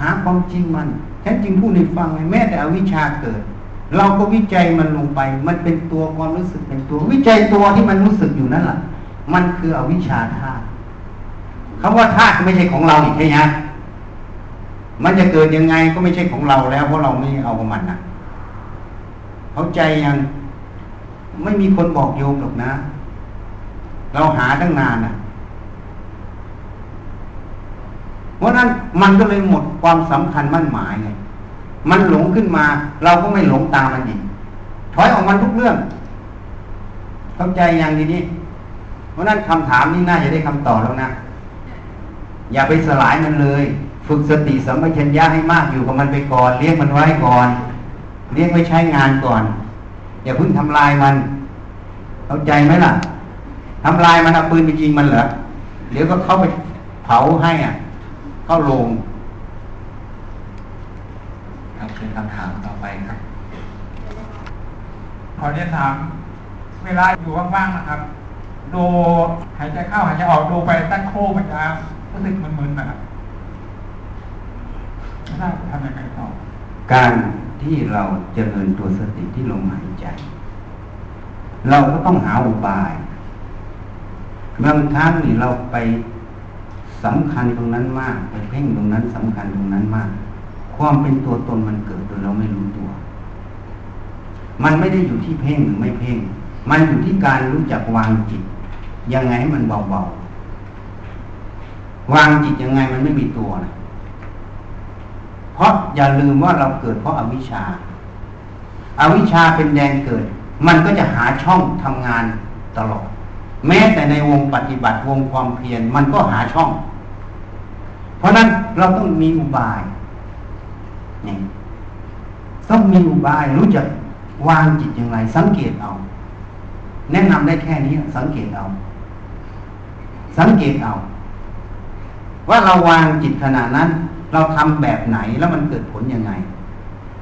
หาความจริงมันแท้จริงพูดในฟังแม้แต่อวิชาเกิด เราก็วิจัยมันลงไป มันเป็นตัวความรู้สึกเป็นตัว วิจัยตัวที่มันรู้สึกอยู่นั่นแหละมันคืออวิชชาธาตุคำว่าธาตุไม่ใช่ของเราอีกใช่ไหมมันจะเกิดยังไงก็ไม่ใช่ของเราแล้วเพราะเราไม่เอากับมันนะเข้าใจยังไม่มีคนบอกโยมหรอกนะ เราหาตั้งนานนะ เพราะนั้นมันก็เลยหมดความสำคัญมั่นหมายไงมันหลงขึ้นมา เราก็ไม่หลงตามมันอีกถอยออกมาทุกเรื่อง เข้าใจอย่างนี้เพราะนั้นคำถามนี้น่าจะได้คำตอบแล้วนะอย่าไปสลายมันเลย ฝึกสติสัมปชัญญะให้มากอยู่กับมันไปก่อน เลี้ยงมันไว้ก่อน เลี้ยงไว้ใช้งานก่อน อย่าเพิ่งทำลายมัน เข้าใจไหมล่ะทำลายมันเอาปืนไปยิงมันเหรอเดี๋ยวก็เข้าไปเผาให้อะ เข้าโรงครับเป็นคำถามต่อไปครับ ขอเรียนถาม เวลาอยู่ว่างๆนะครับ ดูหายใจเข้าหายใจออกดูไปตั้งโค้มันจะรู้สึกมึนๆนะครับไม่ทราบจะทำยังไงต่อการที่เราเจริญตัวสติที่ลมหายใจ เราก็ต้องหาอุบาย บางครั้งนี่เราไป สำคัญตรงนั้นมากไปเพ่งตรงนั้นสำคัญตรงนั้นมาก ความเป็นตัวตนมันเกิดโดยเราไม่รู้ตัว มันไม่ได้อยู่ที่เพ่งหรือไม่เพ่ง มันอยู่ที่การรู้จักวางจิต ยังไงให้มันเบาๆวางจิตยังไงมันไม่มีตัวนะเพราะอย่าลืมว่าเราเกิดเพราะอาวิชชาอาวิชชาเป็นแดนเกิด มันก็จะหาช่องทำงานตลอด แม้แต่ในวงปฏิบัติวงความเพียรมันก็หาช่อง เพราะนั้นเราต้องมีอุบายนี่ต้องมีอุบายรู้จักวางจิตอย่างไร สังเกตเอา แนะนำได้แค่นี้สังเกตเอา สังเกตเอา ว่าเราวางจิตขนาดนั้น เราทำแบบไหนแล้วมันเกิดผลยังไง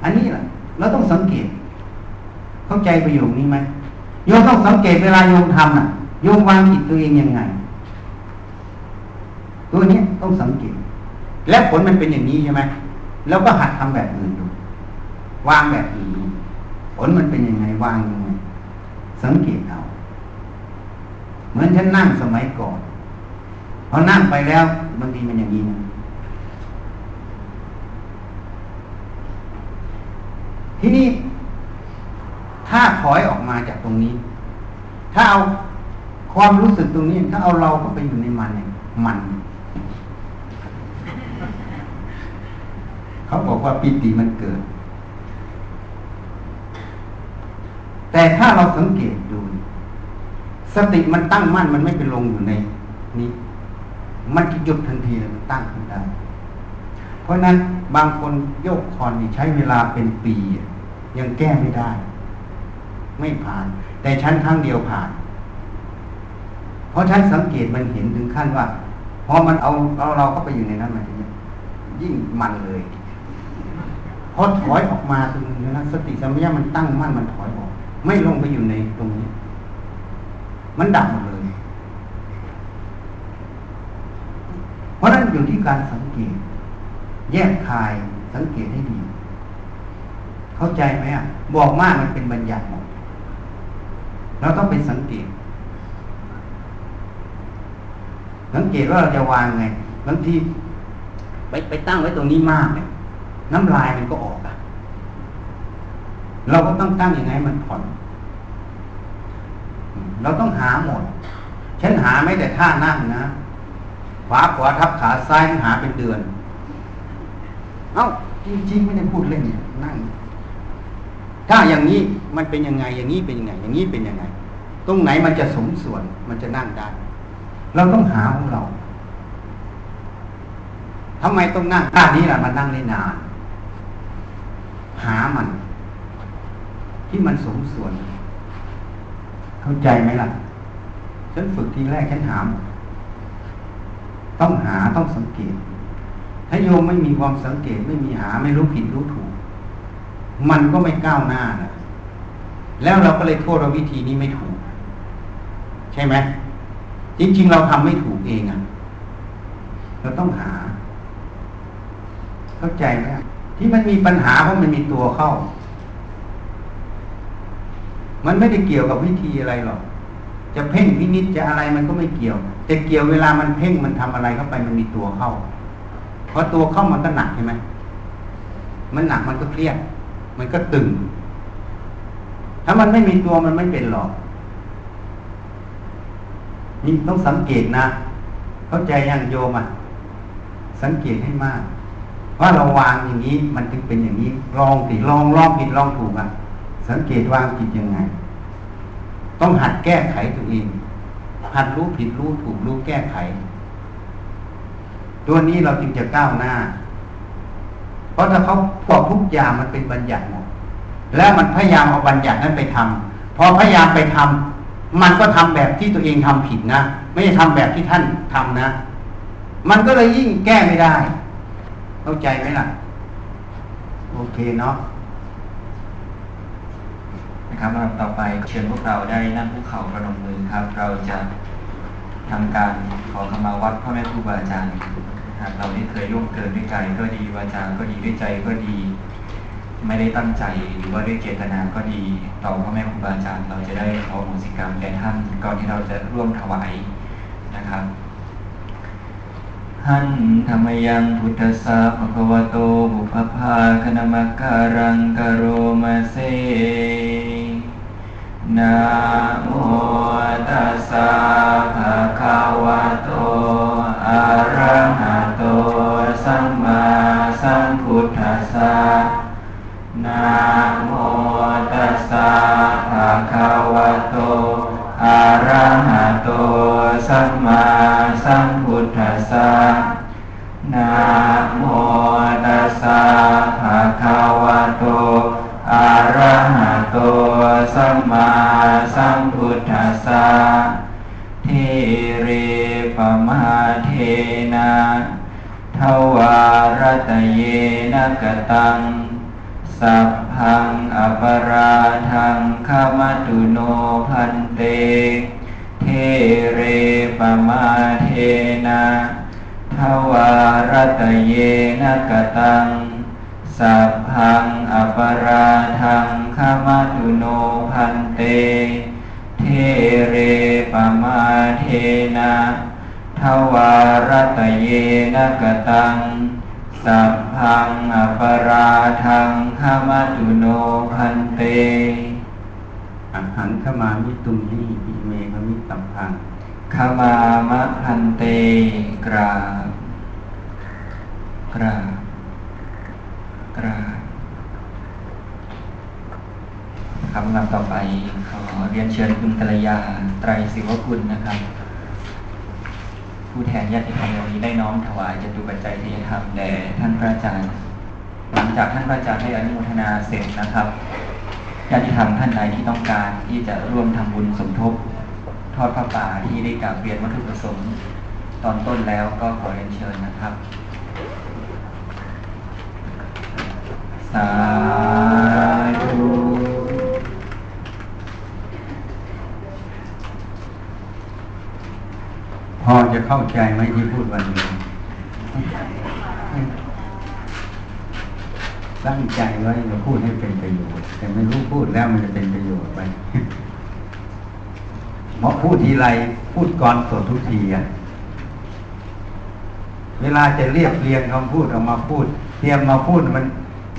อันนี้แหละเราต้องสังเกต เข้าใจประโยคนี้ไหมโยมต้องสังเกตเวลาโยมทำน่ะโยมวางจิตตัวเองยังไง ตัวนี้ต้องสังเกต และผลมันเป็นอย่างนี้ใช่ไหมแล้วก็หัดทำแบบอื่นดูวางแบบอื่นดูผลมันเป็นยังไงวางยังไงสังเกตเอาเหมือนฉันนั่งสมัยก่อนพอนั่งไปแล้วบางทีมันอย่างนี้นะทีนี้ถ้าถอยออกมาจากตรงนี้ ถ้าเอาความรู้สึกตรงนี้ ถ้าเอาเราก็ไปอยู่ในมันเนี่ยมัน เขาบอกว่าปิติมันเกิด แต่ถ้าเราสังเกตดู สติมันตั้งมั่นมันไม่ไปลงอยู่ในนี้ มันจะหยุดทันทีเลยมันตั้งขึ้นได้ เพราะนั้นบางคนโยกคอนนี่ใช้เวลาเป็นปี ยังแก้ไม่ได้ ไม่ผ่าน แต่ชั้นครั้งเดียวผ่าน เพราะฉันสังเกตมันเห็นถึงขั้นว่าพอมันเอาเอาเราเข้าไปอยู่ในนั้นมันยิ่งมันเลย พอถอยออกมาตรงนี้นะสติสัมปชัญญะมันตั้งมั่นมันถอยออก ไม่ลงไปอยู่ในตรงนี้ มันดับหมดเลย เพราะนั้นอยู่ที่การสังเกต แยกคายสังเกตให้ดี เข้าใจไหมอะบอกมากมันเป็นบัญญัติหมดเราต้องไปสังเกต สังเกตว่าเราจะวางไงบางทีไปไปตั้งไว้ตรงนี้มากเนี่ย น้ำลายมันก็ออกอะเราก็ต้องตั้งยังไงมันผ่อน เราต้องหาหมดฉันหาไม่แต่ท่านั่งนะ ขวาขวาทับขาซ้ายหาเป็นเดือน เอ้าจริงๆไม่ได้พูดเล่นนั่ง ถ้าอย่างนี้มันเป็นยังไง อย่างนี้เป็นยังไง อย่างนี้เป็นยังไง ตรงไหนมันจะสมส่วนมันจะนั่งได้ เราต้องหาของเราทำไมต้องนั่งท่านี้ล่ะมันนั่งได้นาน หามัน ที่มันสมส่วน เข้าใจไหมล่ะ ฉันฝึกทีแรกฉันหามต้องหาต้องสังเกต ถ้าโยมไม่มีความสังเกตไม่มีหาไม่รู้ผิดรู้ถูก มันก็ไม่ก้าวหน้านะแล้วเราก็เลยโทษว่าวิธีนี้ไม่ถูก ใช่ไหมจริง ๆ เราทำไม่ถูกเองอะ่ะ เราต้องหา เข้าใจไหม ที่มันมีปัญหาเพราะมันมีตัวเข้า มันไม่ได้เกี่ยวกับวิธีอะไรหรอก จะเพ่งพินิจจะอะไรมันก็ไม่เกี่ยว แต่เกี่ยวเวลามันเพ่งมันทำอะไรเข้าไปมันมีตัวเข้า เพราะตัวเข้ามันก็หนักใช่ไหม มันหนักมันก็เครียด มันก็ตึง ถ้ามันไม่มีตัวมันไม่เป็นหรอก นี่ต้องสังเกตนะ เข้าใจยังโยมอะ สังเกตให้มาก ว่าเราวางอย่างนี้มันถึงเป็นอย่างนี้ลองสิลองลองผิดลองถูกอะ สังเกตวางผิดยังไง ต้องหัดแก้ไขตัวเองหัดรู้ผิดรู้ถูกรู้แก้ไข ตัวนี้เราจึงจะก้าวหน้า เพราะถ้าเขาบอกทุกอย่างมันเป็นบัญญัติหมดแล้วมันพยายามเอาบัญญัตินั้นไปทำพอพยายามไปทำมันก็ทำแบบที่ตัวเองทำผิดนะ ไม่ใช่ทำแบบที่ท่านทำนะ มันก็เลยยิ่งแก้ไม่ได้ เข้าใจไหมล่ะ โอเคเนาะนะครับลำดับต่อไปเชิญพวกเราได้นั่งภูเขาประนมมือครับ เราจะทำการขอขมาวัดพ่อแม่ครูบาอาจารย์หากเราได้เคยร่วมเกินด้วยกายก็ดีวาจาก็ดีด้วยใจก็ดี ไม่ได้ตั้งใจหรือว่าด้วยเจตนาก็ดี ต่อพ่อแม่ครูบาอาจารย์ เราจะได้ขอโหสิกรรมแก่ท่านก่อนที่เราจะร่วมถวายนะครับ หันธรรมยังพุทธสสะภควโตบุพพาคณมักการังกโรมาเซนะโมตัสสะภะคะวะโตอะระหะโตสัมมาสัมพุทธัสสะนะโมตัสสะภะคะวะโต อะระหะโตสัมมาสัมพุทธัสสะนะโมตัสสะภะคะวะโตอะระหะโตสัมมาสัมพุทธัสสะเทเรปมาเทนะทวารตะเยนะกตัง สัพพังอปราทังขมัตุโนพันเต เทเรปมาเทนะทวารตะเยนกตัง สัพพังอปราทังขมัตุโนพันเต เทเรปมาเทนะทวารตะเยนกตัง สัพพังอปราทังขมัตุโนพันเตอังหันขมามิตุมหีปิเมฆมิตัมพังขมามะพันเตกราบกราบกราบคำนำต่อไปขอเรียนเชิญคุณกัลยาไตรศิวกุลนะครับ ผู้แทนญาติธรรมวันนี้ได้น้อมถวายจตุปัจจัยทยธรรมแด่ท่านพระอาจารย์ หลังจากท่านพระอาจารย์ได้อนุโมทนาเสร็จนะครับญาติธรรมท่านใดที่ต้องการที่จะร่วมทำบุญสมทบ ทอดพระป่าที่ได้กราบเรียนวัตถุประสงค์ตอนต้นแล้วก็ขอเรียนเชิญนะครับ สาธุ พอจะเข้าใจไหมที่พูดวันนี้ ตั้งใจไว้จะพูดให้เป็นประโยชน์ แต่ไม่รู้พูดแล้วมันจะเป็นประโยชน์ไหมเพราะพูดทีไรพูดก่อนสดทุกทีอะ เวลาจะเรียบเรียงคำพูดออกมาพูด เตรียมมาพูดมัน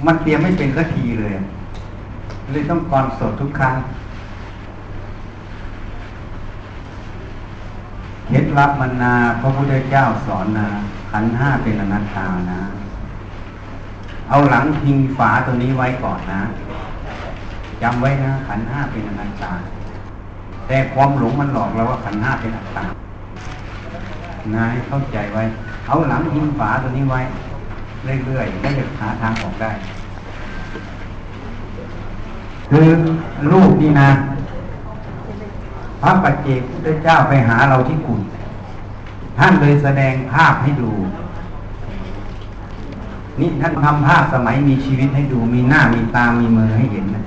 มันเตรียมไม่เป็นสักทีเลย เลยต้องก่อนสดทุกครั้ง เคล็ดลับมันนาพระพุทธเจ้าสอนนะขันห้าเป็นอนัตตานะ เอาหลังพิงฝาตัวนี้ไว้ก่อนนะจำไว้นะขันห้าเป็นอนัตตา แต่ความหลงมันหลอกเราว่าขันห้าเป็นอัตตานะให้เข้าใจไว้ เอาหลังพิงฝาตัวนี้ไว้ เรื่อยๆแล้วจะหาทางออกได้ คือรูปนี่นะ พระปัจเจกพุทธเจ้าไปหาเราที่กุฏท่านเลยแสดงภาพให้ดู นี่ท่านทำภาพสมัยมีชีวิตให้ดู มีหน้ามีตามีมือให้เห็นนะ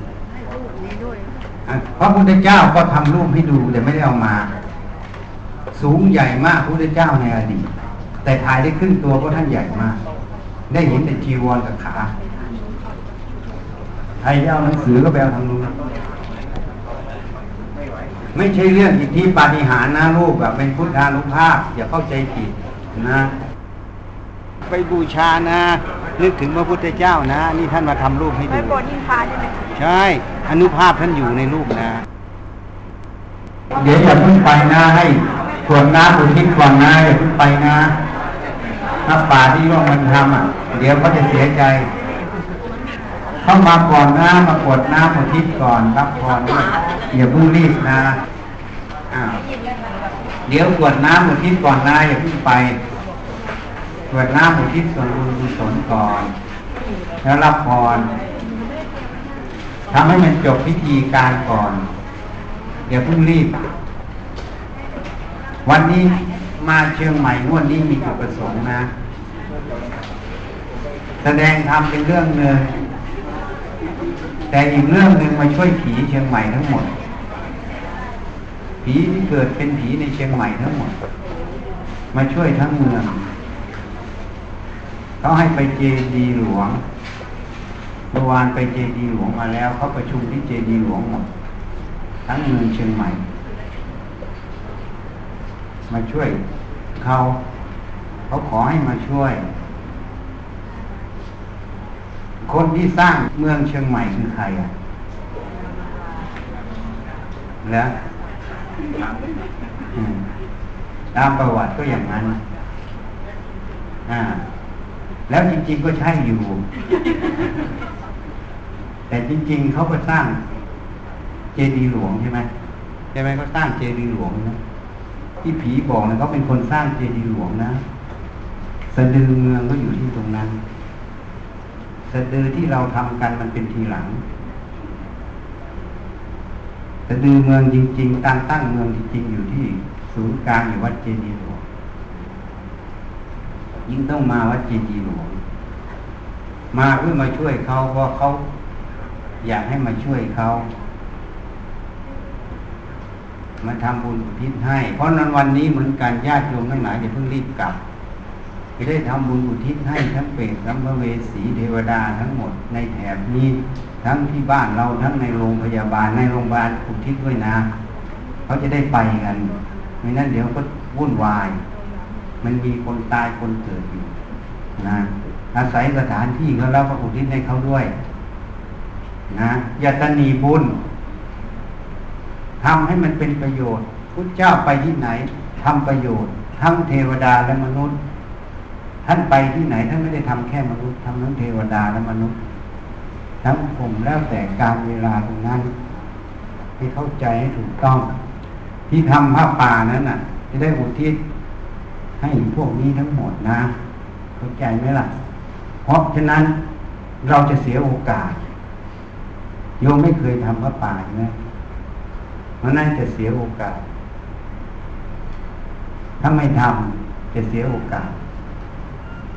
พระพุทธเจ้าก็ทำรูปให้ดูแต่ไม่ได้เอามา สูงใหญ่มากพระพุทธเจ้าในอดีตแต่ถ่ายได้ครึ่งตัวเพราะท่านใหญ่มาก ได้เห็นแต่จีวรกับขาใครจะเอาหนังสือก็ไปเอาทางนู้น ไม่ใช่เรื่องอิทธิปาฏิหาริย์นะรูปแบบเป็นพุทธานุภาพอย่าเข้าใจผิดนะ ไปบูชานะ นึกถึงพระพุทธเจ้านะ นี่ท่านมาทำรูปให้ดูไม่โบนยิงพาใช่ไหมใช่อนุภาพท่านอยู่ในรูปนะ เดี๋ยวอย่าเพิ่งไปนะให้กรวดน้ำอุทิศก่อนนะอย่าเพิ่งไปนะถ้าป่าที่ร่วมมันทำอะ เดี๋ยวเขาจะเสียใจเข้ามาก่อนนะมากรวดน้ำอุทิศก่อนรับพรด้วย อย่าเพิ่งรีบนะอ้าวเดี๋ยวกวดน้ำอุทิศก่อนนะอย่าเพิ่งไปกวดน้ำอุทิศส่วนบุญกุศลก่อน แล้วรับพรทำให้มันจบพิธีการก่อนอย่าเพิ่งรีบ วันนี้มาเชียงใหม่งวดนี้มีจุดประสงค์นะ แสดงธรรมเป็นเรื่องหนึ่ง แต่อีกเรื่องหนึ่งมาช่วยผีเชียงใหม่ทั้งหมด ผีที่เกิดเป็นผีในเชียงใหม่ทั้งหมด มาช่วยทั้งเมืองเขาให้ไปเจดีหลวงเมื่อวานไปเจดีหลวงมาแล้วเขาประชุมที่เจดีหลวงหมด ทั้งเมืองเชียงใหม่ มาช่วยเขาเขาขอให้มาช่วย คนที่สร้างเมืองเชียงใหม่คือใครอะแล้วตามประวัติก็อย่างนั้น อ่า แล้วจริง ๆก็ใช่อยู่ แต่จริง ๆเขาก็สร้างเจดีย์หลวงใช่ไหมใช่ไหมเขาสร้างเจดีย์หลวงนะที่ผีบอกนะเขาเป็นคนสร้างเจดีย์หลวงนะสะดือเมืองก็อยู่ที่ตรงนั้น สะดือที่เราทำกันมันเป็นทีหลังสะดือเมืองจริง ๆ ตั้งตั้งเมืองจริงๆอยู่ที่ศูนย์กลางอยู่วัดเจดีย์หลวงยิ่งต้องมาวัดเจดีย์หลวงมาเพื่อมาช่วยเขาเพราะเขาอยากให้มาช่วยเขามาทำบุญอุทิศให้ เพราะนั้นวันนี้เหมือนกันญาติโยมทั้งหลายอย่าเพิ่งรีบกลับ จะได้ทำบุญอุทิศให้ทั้งเปรตสัมภเวสีเทวดาทั้งหมดในแถบนี้ทั้งที่บ้านเราทั้งในโรงพยาบาลในโรงพยาบาลอุทิศด้วยนะเขาจะได้ไปกันไม่นั้นเดี๋ยวก็วุ่นวาย มันมีคนตายคนเกิดอยู่นะอาศัยสถานที่เขาแล้วก็อุทิศให้เขาด้วย นะยตนีบุญทำให้มันเป็นประโยชน์พุทธเจ้าไปที่ไหนทำประโยชน์ ทั้งเทวดาและมนุษย์ ท่านไปที่ไหนท่านไม่ได้ทำแค่มนุษย์ทำทั้งเทวดาและมนุษย์ ทั้งผมแล้วแต่การเวลาตรงนั้นให้เข้าใจให้ถูกต้อง ที่ทำผ้าป่านั้นน่ะ จะได้อุทิศให้พวกนี้ทั้งหมดนะ เข้าใจไหมล่ะ เพราะฉะนั้นเราจะเสียโอกาส โยมไม่เคยทำพระป่าใช่ไหมเพราะนั้นจะเสียโอกาส ถ้าไม่ทำจะเสียโอกาส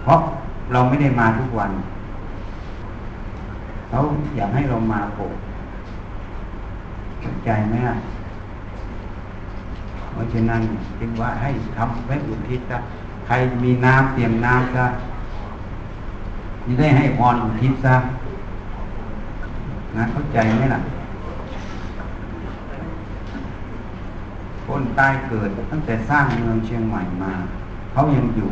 เพราะเราไม่ได้มาทุกวันเขาอยากให้เรามาปกเข้าใจไหมอะเพราะฉะนั้นจึงว่าให้ทำไว้อุทิศซะใครมีน้ำเตรียมน้ำซะจะได้ให้พรอุทิศซะนะเข้าใจไหมล่ะคนใตายเกิดตั้งแต่สร้างเมืองเชียงใหม่มา เขายังอยู่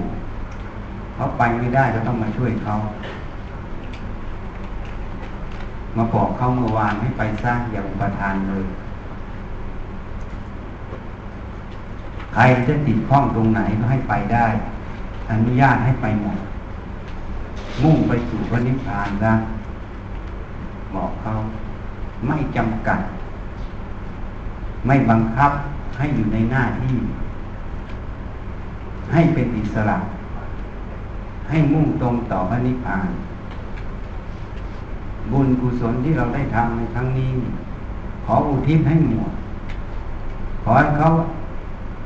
เขาไปไม่ได้ก็ต้องมาช่วยเขามาบอกเขาเมื่อวานให้ไปสร้างอย่างประทานเลย ใครจะติดข้องตรงไหนก็ให้ไปได้อนุญาตให้ไปหมด มุ่งไปสู่พระนิพพานนะบอกเขาไม่จำกัด ไม่บังคับให้อยู่ในหน้าที่ ให้เป็นอิสระ ให้มุ่งตรงต่อพระนิพพาน บุญกุศลที่เราได้ทำในครั้งนี้ ขออุทิศให้หมดขอให้เขา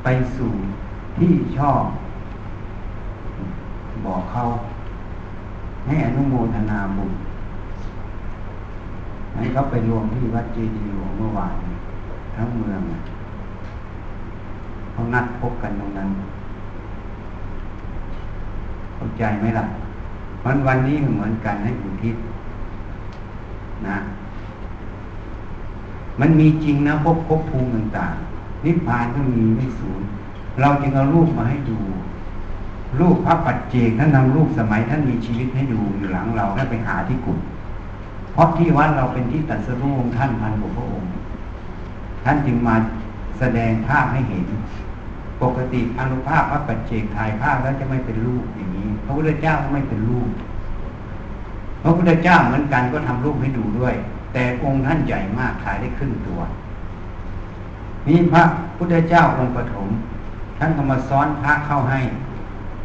ไปสู่ที่ชอบ บอกเขาให้อนุโมทนาบุญให้เขาไปรวมที่วัดเจดีย์หลวงเมื่อวานทั้งเมืองเขานัดพบกันตรงนั้น เข้าใจไหมล่ะวันวันนี้เหมือนกันให้อุทิศนะ มันมีจริงนะพบพบภูมิต่างๆนิพพานก็มีไม่สูญเราจึงเอารูปมาให้ดูรูปพระปัจเจกท่านนำรูปสมัยท่านมีชีวิตให้ดูอยู่หลังเราให้ไปหาที่กุฏเพราะที่วัดเราเป็นที่ตัดสรู้องค์ท่านพันกว่าพระองค์ ท่านจึงมาแสดงภาพให้เห็น ปกติอนุภาพพระปัจเจกถ่ายภาพแล้วจะไม่เป็นรูปอย่างนี้ พระพุทธเจ้าก็ไม่เป็นรูป พระพุทธเจ้าเหมือนกันก็ทำรูปให้ดูด้วย แต่องค์ท่านใหญ่มากถ่ายได้ครึ่งตัวนี่พระพุทธเจ้าองค์ปฐมท่านก็มาซ้อนพระเข้าให้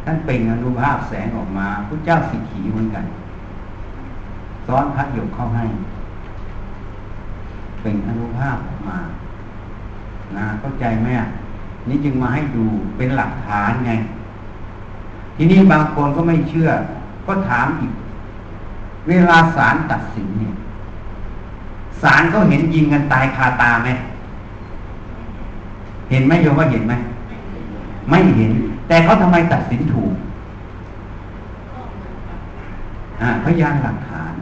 ท่านเปล่งอนุภาพแสงออกมาพระเจ้าสิขีเหมือนกัน ซ้อนพระหยกเข้าให้เป็นอนุภาพออกมานะเข้าใจไหม นี่จึงมาให้ดูเป็นหลักฐานไง ทีนี้บางคนก็ไม่เชื่อ ก็ถามอีก เวลาศาลตัดสินเนี่ยศาลเขาเห็นยิงกันตายคาตาไหมเห็นไหมโยมว่าเห็นไหมไม่เห็น แต่เขาทำไมตัดสินถูกพยานหลักฐาน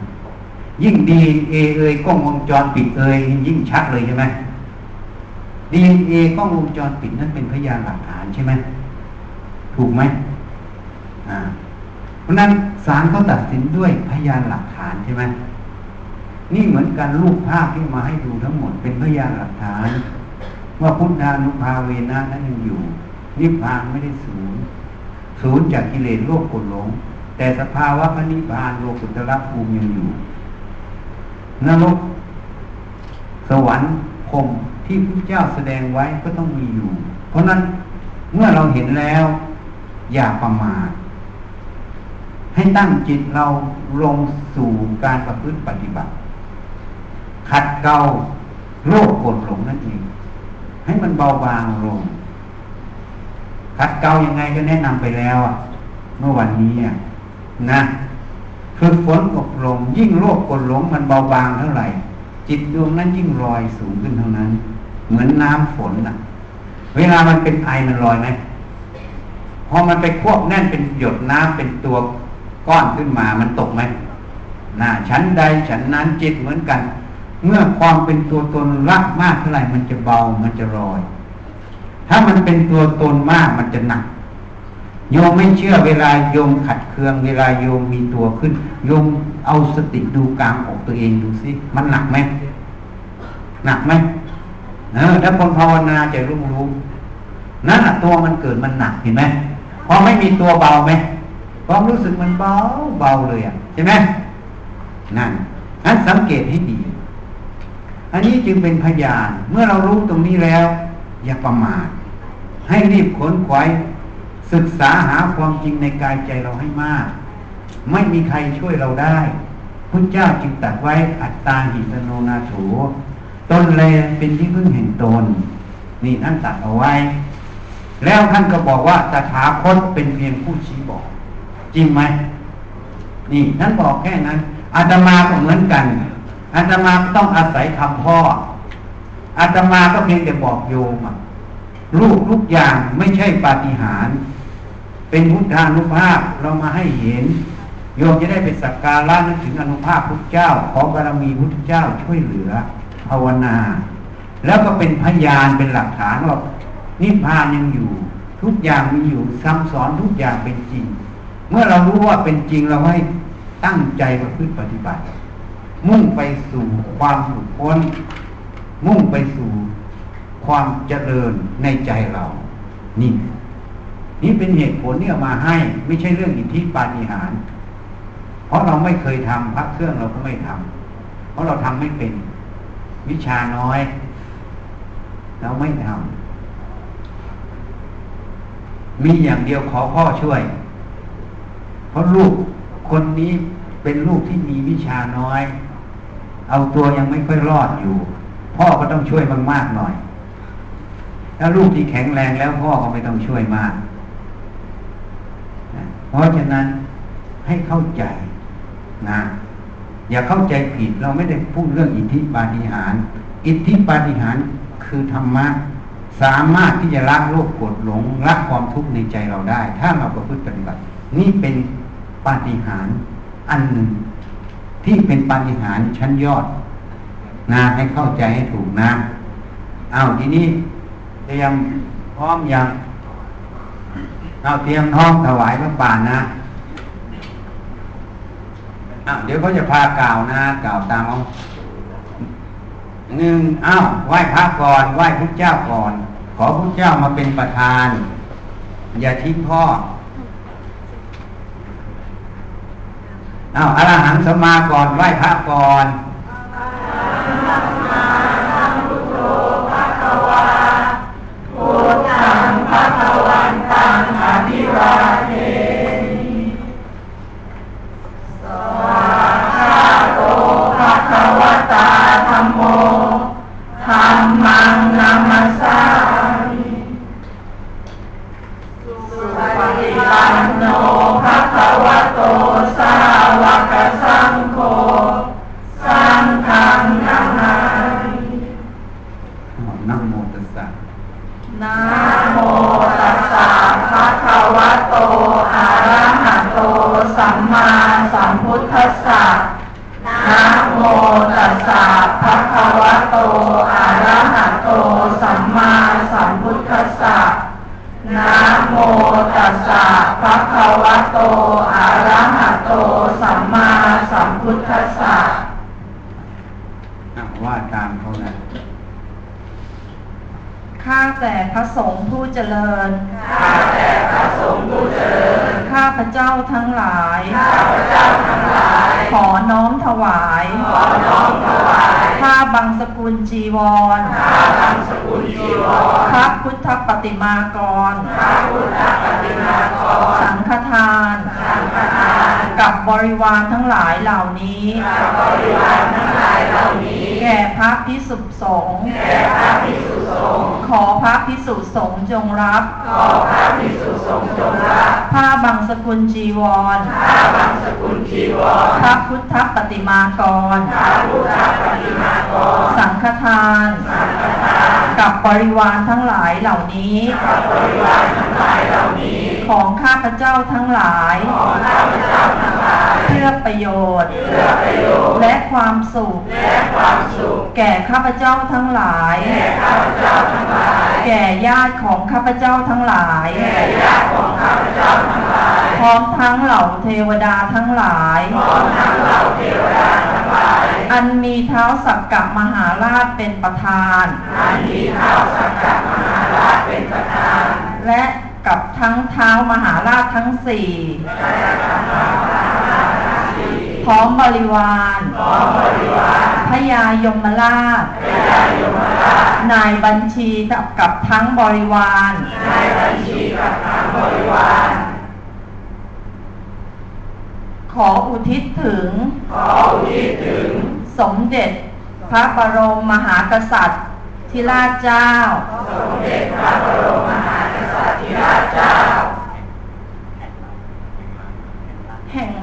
ยิ่งดีเอเอยกล้องวงจรปิดเอยยิ่งชัดเลยใช่ไหม ดีเอกล้องวงจรปิดนั่นเป็นพยานหลักฐานใช่ไหมถูกไหมอ่าเพราะนั้นศาลเขาตัดสินด้วยพยานหลักฐานใช่ไหมนี่เหมือนกันรูปภาพที่มาให้ดูทั้งหมดเป็นพยานหลักฐาน ว่าพุทธานุภาเวนะนั้นยังอยู่ นิพพานไม่ได้สูญสูญจากกิเลสโลกกดหลง แต่สภาวะพระนิพพานโลกุตระภูมิยังอยู่นรกสวรรค์พรม ที่พระเจ้าแสดงไว้ก็ต้องมีอยู่ เพราะนั้นเมื่อเราเห็นแล้ว อย่าประมาทให้ตั้งจิตเราลงสู่การประพฤติปฏิบัติ ขัดเกลาโรคกดหลงนั่นเอง ให้มันเบาบางลง ขัดเกลายังไงก็แนะนำไปแล้วเมื่อวันนี้นะคือฝนอบรมยิ่งโรคกดหลงมันเบาบางเท่าไหร่ จิตดวงนั้นยิ่งลอยสูงขึ้นเท่านั้น เหมือนน้ำฝนนะเวลามันเป็นไอมันลอยไหมพอมันไปควบแน่นเป็นหยดน้ำเป็นตัวก้อนขึ้นมามันตกไหมน่าชั้นใดฉันนั้นจิตเหมือนกัน เมื่อความเป็นตัวตนรักมากเท่าไหร่มันจะเบามันจะลอย ถ้ามันเป็นตัวตนมากมันจะหนักโยมไม่เชื่อเวลาโยมขัดเคือง เวลาโยมมีตัวขึ้น โยมเอาสติดูกลางขอกตัวเองดูสิมันหนักไหมหนักไหม เออถ้าคนภาวนาจะรู้รู้นั่นตัวมันเกิดมันหนักเห็นไหมพอไม่มีตัวเบาไหมความรู้สึกมันเบาเบาเลยอะใช่ไหมนั่นนั้นสังเกตให้ดี อันนี้จึงเป็นพยานเมื่อเรารู้ตรงนี้แล้ว อย่าประมาทให้รีบขนขวายศึกษาหาความจริงในกายใจเราให้มาก ไม่มีใครช่วยเราได้พุทธเจ้าจึงตัดไว้อัตตาหิสโนนาโถ ตนแลเป็นที่พึ่งแห่งตนนี่ท่านตัดเอาไว้ แล้วท่านก็บอกว่าตถาคตเป็นเพียงผู้ชี้บอก จริงไหมนี่ท่านบอกแค่นั้นอาตมาก็เหมือนกันอาตมาต้องอาศัยคำพ่ออาตมาก็เพียงแต่บอกโยมลูกทุกอย่างไม่ใช่ปาฏิหาริย์เป็นพุทธานุภาพเรามาให้เห็น โยมจะได้เป็นสักการะนึกถึงอนุภาพพุทธเจ้า ขอบารมีพุทธเจ้าช่วยเหลือ ภาวนา แล้วก็เป็นพยานเป็นหลักฐานว่านิพพานยังอยู่ ทุกอย่างมีอยู่ซ้ำสอนทุกอย่างเป็นจริง เมื่อเรารู้ว่าเป็นจริงเราให้ตั้งใจประพฤติปฏิบัติ มุ่งไปสู่ความหลุดพ้น มุ่งไปสู่ความเจริญในใจเรา นี่ นี่เป็นเหตุผลที่เอามาให้ ไม่ใช่เรื่องอิทธิปาฏิหาริย์เพราะเราไม่เคยทำพระเครื่องเราก็ไม่ทำเพราะเราทำไม่เป็น วิชาน้อย เราไม่ทำมีอย่างเดียวขอพ่อช่วย เพราะลูกคนนี้เป็นลูกที่มีวิชาน้อย เอาตัวยังไม่ค่อยรอดอยู่ พ่อก็ต้องช่วยมากๆหน่อย ถ้าลูกที่แข็งแรงแล้วพ่อก็ไม่ต้องช่วยมากเพราะฉะนั้นให้เข้าใจนะ อย่าเข้าใจผิดเราไม่ได้พูดเรื่องอิทธิปาฏิหาริย์อิทธิปาฏิหาริย์คือธรรมะสามารถที่จะละโลภโกรธหลงละความทุกข์ในใจเราได้ ถ้าเราประพฤติปฏิบัติ นี่เป็นปาฏิหาริย์อันหนึ่งที่เป็นปาฏิหาริย์ชั้นยอดนะให้เข้าใจให้ถูกนะเอาทีนี้เตรียมพร้อมอยังเอาเตรียมท้องถวายพระป่านะ อะเดี๋ยวเขาจะพากล่าวนะกล่าวตามเอาหนึ่งอ้าวไหว้พระก่อนไหว้พระเจ้าก่อน ขอพระเจ้ามาเป็นประธาน อย่าทิ้งพ่ออ้าวอรหังสมาก่อนไหว้พระก่อน ภะคะวะโตอะระหะโต สัมมาสัมพุทธัสสะอะว่าตามเขานะข้าแต่พระสงฆ์ผู้เจริญ ข้าแต่พระสงฆ์ผู้เจริญ ข้าพระเจ้าทั้งหลาย ข้าพระเจ้าทั้งหลาย ขอน้อมถวาย ขอน้อมถวาย ข้าบังสกุลจีวร ข้าบังสกุลจีวร พระพุทธปฏิมากร พระพุทธปฏิมากร สังฆทาน สังฆทาน กับบริวารทั้งหลายเหล่านี้ กับบริวารทั้งหลายเหล่านี้ แก่พระพิสุสงฆ์แก่พระพิสุสงฆ์ขอพระพิสุสงฆ์จงรับ ขอพระพิสุสงฆ์จงรับผ้าบังสกุลจีวรผ้าบังสกุลจีวรพระพุทธปฏิมากรพระพุทธปฏิมากร สังฆทาน สังฆทาน กับบริวารทั้งหลายเหล่านี้กับบริวารทั้งหลายเหล่านี้ ของข้าพเจ้าทั้งหลาย ของข้าพเจ้าทั้งหลาย เพื่อประโยชน์เพื่อประโยชน์ และความสุขและความสุขแก่ข้าพเจ้าทั้งหลายแก่ข้าพเจ้าทั้งหลายแก่ญาติของข้าพเจ้าทั้งหลาย แก่ญาติของข้าพเจ้าทั้งหลาย พร้อมทั้งเหล่าเทวดาทั้งหลายพร้อมทั้งเหล่าเทวดาทั้งหลายอันมีเท้าสักกะมหาราชเป็นประธานอันมีเท้าสักกะมหาราชเป็นประธาน และกับทั้งเท้ามหาราชทั้งสี่พ ร้อมบริวารพร้อมบริวารพพยายมราช นายบัญชีกับทั้งบริวารขออุทิศถึง สมเด็จพระบรมมหากษัตริย์ทิราชเจ้า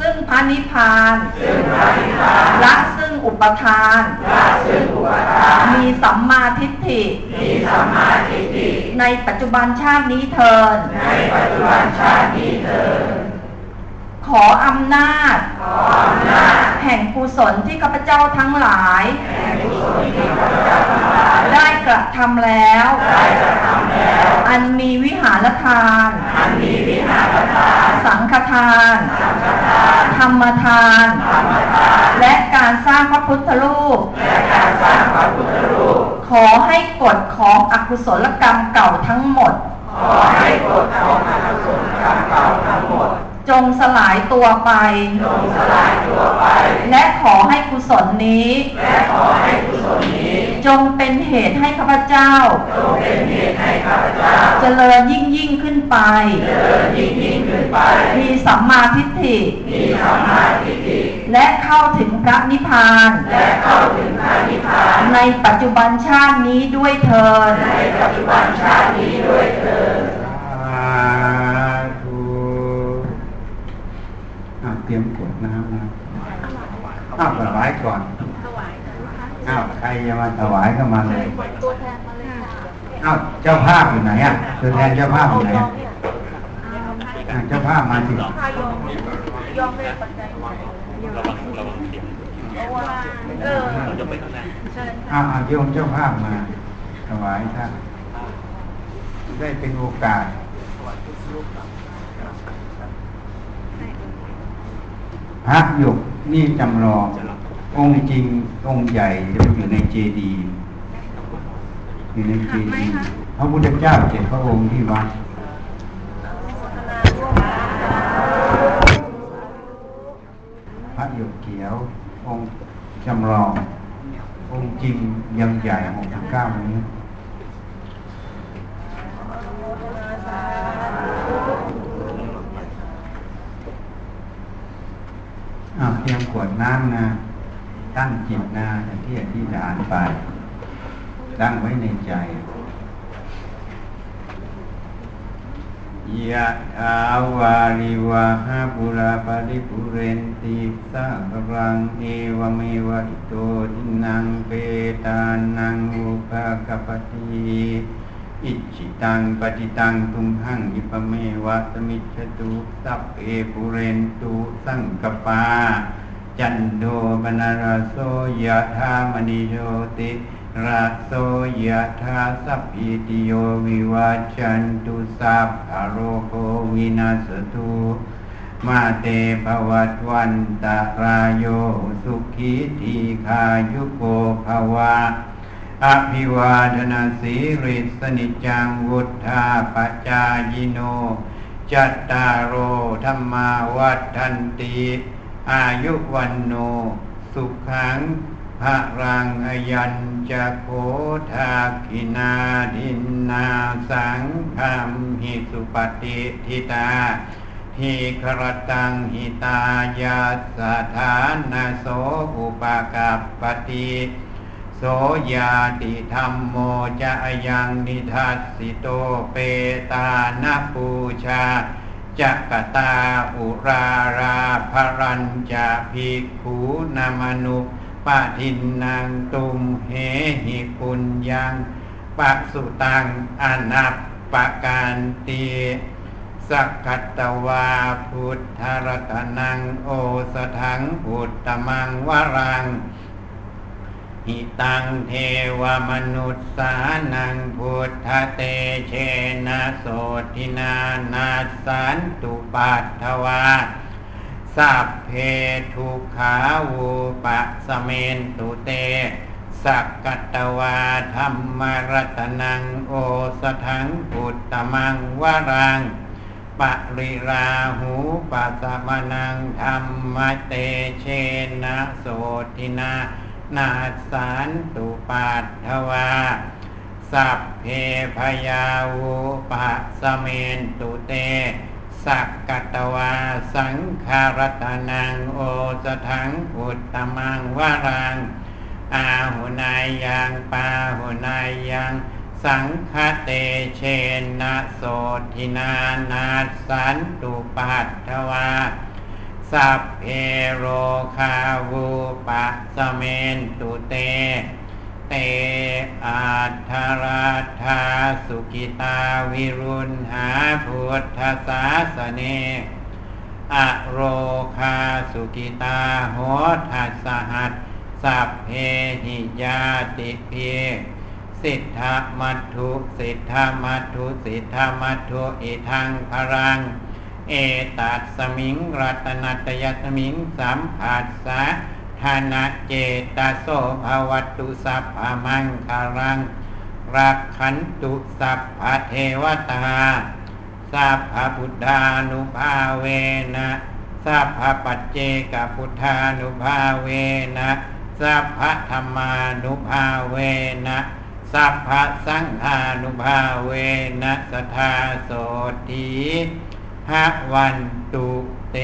ซึ่งพระนิพพานละซึ่งอุปทานมีสัมมาทิฏฐิ ในปัจจุบันชาตินี้เทิน ขออำนาจ แห่งกุศลที่ข้าพเจ้าทั้งหลาย ได้กระทำแล้ว อันมีวิหารทาน สังฆทาน ธรรมทาน และการสร้างพระพุทธรูป ขอให้กฎของอกุศลกรรมเก่าทั้งหมด จงสลายตัวไป และขอให้กุศลนี้จงเป็นเหตุให้ข้าพเจ้า เจริญยิ่งยิ่งขึ้นไปมีสัมมาทิฏฐิและเข้าถึงพระนิพพาน ในปัจจุบันชาตินี้ด้วยเถิดสาธุอ้าวเตรียมกรวดน้ำนะ อ้าวถวายก่อนอ้าวใครจะมาถวายก็มาเลยอ้าวเจ้าภาพอยู่ไหนอะตัวแทนเจ้าภาพอยู่ไหนอะอะเจ้าภาพมาสิอ้าวอ้าวโยมเจ้าภาพมาถวายท่านได้เป็นโอกาส พระหยกนี่จำลององค์จริงองค์ใหญ่จะไปอยู่ในเจดีย์อยู่ในเจดีย์พระพุทธเจ้าเจ็ดพระองค์ที่วัดพระหยกเขียว องค์จำลอง องค์จริงยังใหญ่หกสิบเก้านี้ อาเตรียมขวดน้ำนะตั้งจิตนะอย่าที่อธิษฐานไป ตั้งไว้ในใจยะอาวาริวะหาปุราปริปุเรนติสะกรังเอวเมวะอิโตทินังเปตานังอุปกปติ อิจิตังปฏิตังตุมหังอิปเมวะสมิจฉตุสัพเพปุเรนตุสังกปา จันโดบนารโสยะธามณิโชติราโสยะธาสัพพิติโยวิวาจันตุสัพพะโรโควินาสตุมาเตภวัตวันตารายโยสุขีทีขายุโกภวะ อภิวาทนาสีริสนิจังวุธาปจายโน จัตตารโอธรรมาวัฏันติอายุวันโน สุขังพระรังอยัญจะโคทาคินาดินนาสังคมหิสุปฏิทิตาหิครตังหิตายาสถานาโสอุปกัปปติ โสยาติธรรมโมจะยังนิทัสสิโตเปตานาปูชาจักตาอุราราภรัญจะภิกขูนามนุปะทินนางตุมเหหิปุญญังปะสุตังอนัปปะการตีสักขัตตวาพุทธรัตนังโอสถังพุทธมังวรัง หิตังเทวมนุษสานังพุทธเตเชนะโสทินานาสันตุปัตถวาสัพเพทุขาวูปะสเมนตุเต สักกัตวาธรรมรัตนังโอสถังพุทธมังวรังปริราหูปัสมนังธรรมเตเชนะโสทินา นาสานตุปัตถวา สัพเพพยาวุปะสเมนตุเต สักกตวา สังคารตนังโอสถังพุทธมังวรัง อาหุนายยังปาหุนายยังสังคเตเชนะโสทินานาสันตุปัตถวา สัพเพโรคาวูปะสเมนตุเต เตอาทาราธาสุกิตาวิรุณหาพุทธศาสเนอโรคาสุกิตาโหทัสหัสสัพเพหิยาติเพีสิทธามัทุสิทธามัทุสิทธามัทุอิทังพรัง เอตัสมิงรัตนัตยสมิงสัมผัสสะธนาเจตโสภวัตุสัพพมังคารังรักขันตุสัพพเทวตาสัพพพุทธานุภาเวนะสัพพปัจเจกพุทธานุภาเวนะสัพพธรรมานุภาเวนะสัพพสังฆานุภาเวนะสทาโสตี หวันตุเต